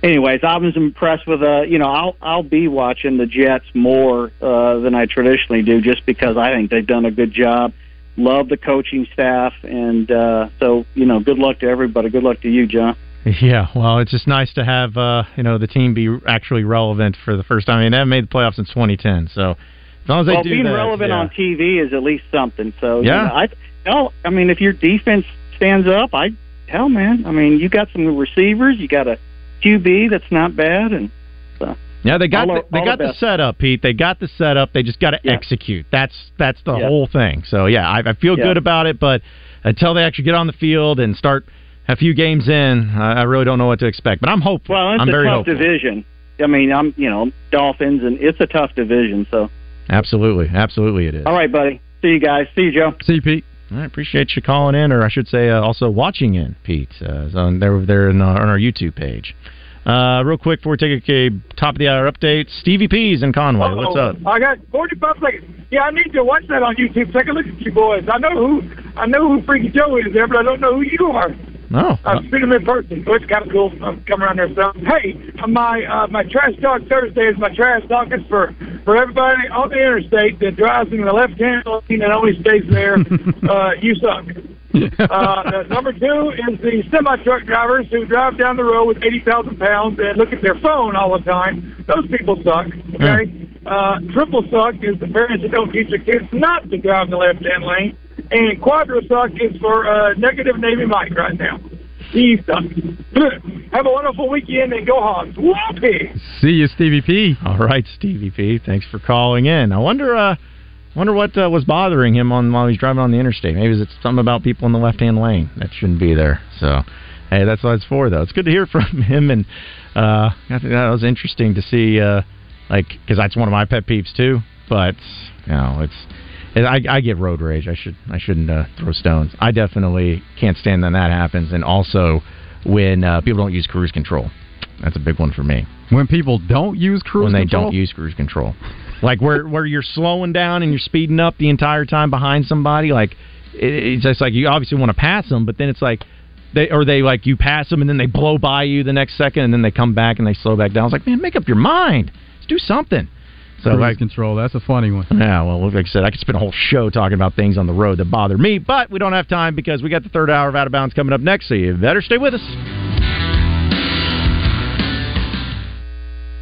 Speaker 31: Anyways, I was impressed with uh, you know, I'll I'll be watching the Jets more uh, than I traditionally do, just because I think they've done a good job. Love the coaching staff, and uh, so you know, good luck to everybody. Good luck to you, John. [laughs]
Speaker 6: Yeah, well, it's just nice to have uh, you know the team be actually relevant for the first time. I mean, they haven't made the playoffs since 2010, so as long as they
Speaker 31: well,
Speaker 6: do
Speaker 31: being
Speaker 6: that,
Speaker 31: relevant
Speaker 6: yeah.
Speaker 31: on TV is at least something. So you
Speaker 6: Yeah.
Speaker 31: know, I hell, I mean, if your defense stands up, I hell, man. I mean, you got some receivers, you got a QB that's not bad, and so
Speaker 6: Yeah, they got
Speaker 31: All
Speaker 6: the, they got
Speaker 31: the
Speaker 6: the setup, Pete. They got the setup. They just got to execute. That's that's the
Speaker 31: Yeah.
Speaker 6: whole thing. So yeah, I, I feel
Speaker 31: Yeah.
Speaker 6: good about it. But until they actually get on the field and start a few games in, I, I really don't know what to expect. But I'm hopeful.
Speaker 31: well, it's
Speaker 6: I'm
Speaker 31: a
Speaker 6: very
Speaker 31: tough
Speaker 6: hopeful.
Speaker 31: division. I mean, I'm you know Dolphins, and it's a tough division. So
Speaker 6: Absolutely, absolutely, it is.
Speaker 31: all right, buddy. See you guys. See you, Joe.
Speaker 8: See you, Pete.
Speaker 6: I appreciate you calling in, or I should say, uh, also watching in, Pete. Uh, so they're there in, uh, on our YouTube page. Uh, real quick before we take a, a top of the hour update, Stevie P's in Conway. What's up?
Speaker 32: I got 45 seconds. Yeah, I need to watch that on YouTube. Take a look at you boys. I know who I know who Freaky Joe is there, but I don't know who you are.
Speaker 6: No.
Speaker 32: I've seen him in person, so it's kind of cool. I'm coming around there. So, hey, my uh, my trash talk Thursday is my trash talk. It's for for everybody on the interstate that drives in the left hand lane and only stays there. [laughs] uh, you suck. uh, number two is the semi truck drivers who drive down the road with 80,000 pounds and look at their phone all the time. Those people suck. Okay. Uh, triple suck is the parents that don't teach their kids not to drive in the left hand lane. And quadra suck is for uh, negative Navy Mike right now. He sucks. Have a wonderful weekend and go Hogs. Whoopee!
Speaker 8: See you, Stevie P.
Speaker 6: All right, Stevie P. Thanks for calling in. I wonder, uh, wonder what uh, was bothering him on while he's driving on the interstate. Maybe it's something about people in the left-hand lane that shouldn't be there. So, hey, that's what it's for, though. It's good to hear [laughs] from him, and uh, I think that was interesting to see, uh, like, because that's one of my pet peeves too. But you know, it's. I, I get road rage. I should I shouldn't uh, throw stones. I definitely can't stand when that happens, and also when uh, people don't use cruise control. That's a big one for me
Speaker 8: When people don't use cruise control
Speaker 6: when they
Speaker 8: control?
Speaker 6: don't use cruise control. Like where where you're slowing down and you're speeding up the entire time behind somebody. Like it, it's just like you obviously want to pass them, but then it's like they or they like you pass them and then they blow by you the next second and then they come back and they slow back down. It's like man, make up your mind. Let's do something. So
Speaker 8: cruise control. That's a funny one.
Speaker 6: yeah, well, like I said, I could spend a whole show talking about things on the road that bother me, but we don't have time because we got the third hour of Out of Bounds coming up next, so you better stay with us.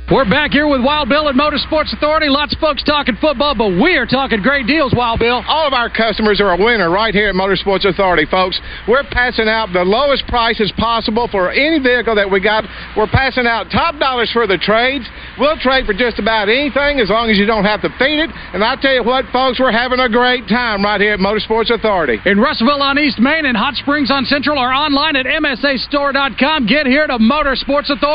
Speaker 33: We're back here with Wild Bill at Motorsports Authority. Lots of folks talking football, but we're talking great deals, Wild Bill.
Speaker 34: All of our customers are a winner right here at Motorsports Authority, folks. We're passing out the lowest prices possible for any vehicle that we got. We're passing out top dollars for the trades. We'll trade for just about anything as long as you don't have to feed it. And I tell you what, folks, we're having a great time right here at Motorsports Authority.
Speaker 33: In Russellville on East Main and Hot Springs on Central or online at MSAstore.com. Get here to Motorsports Authority.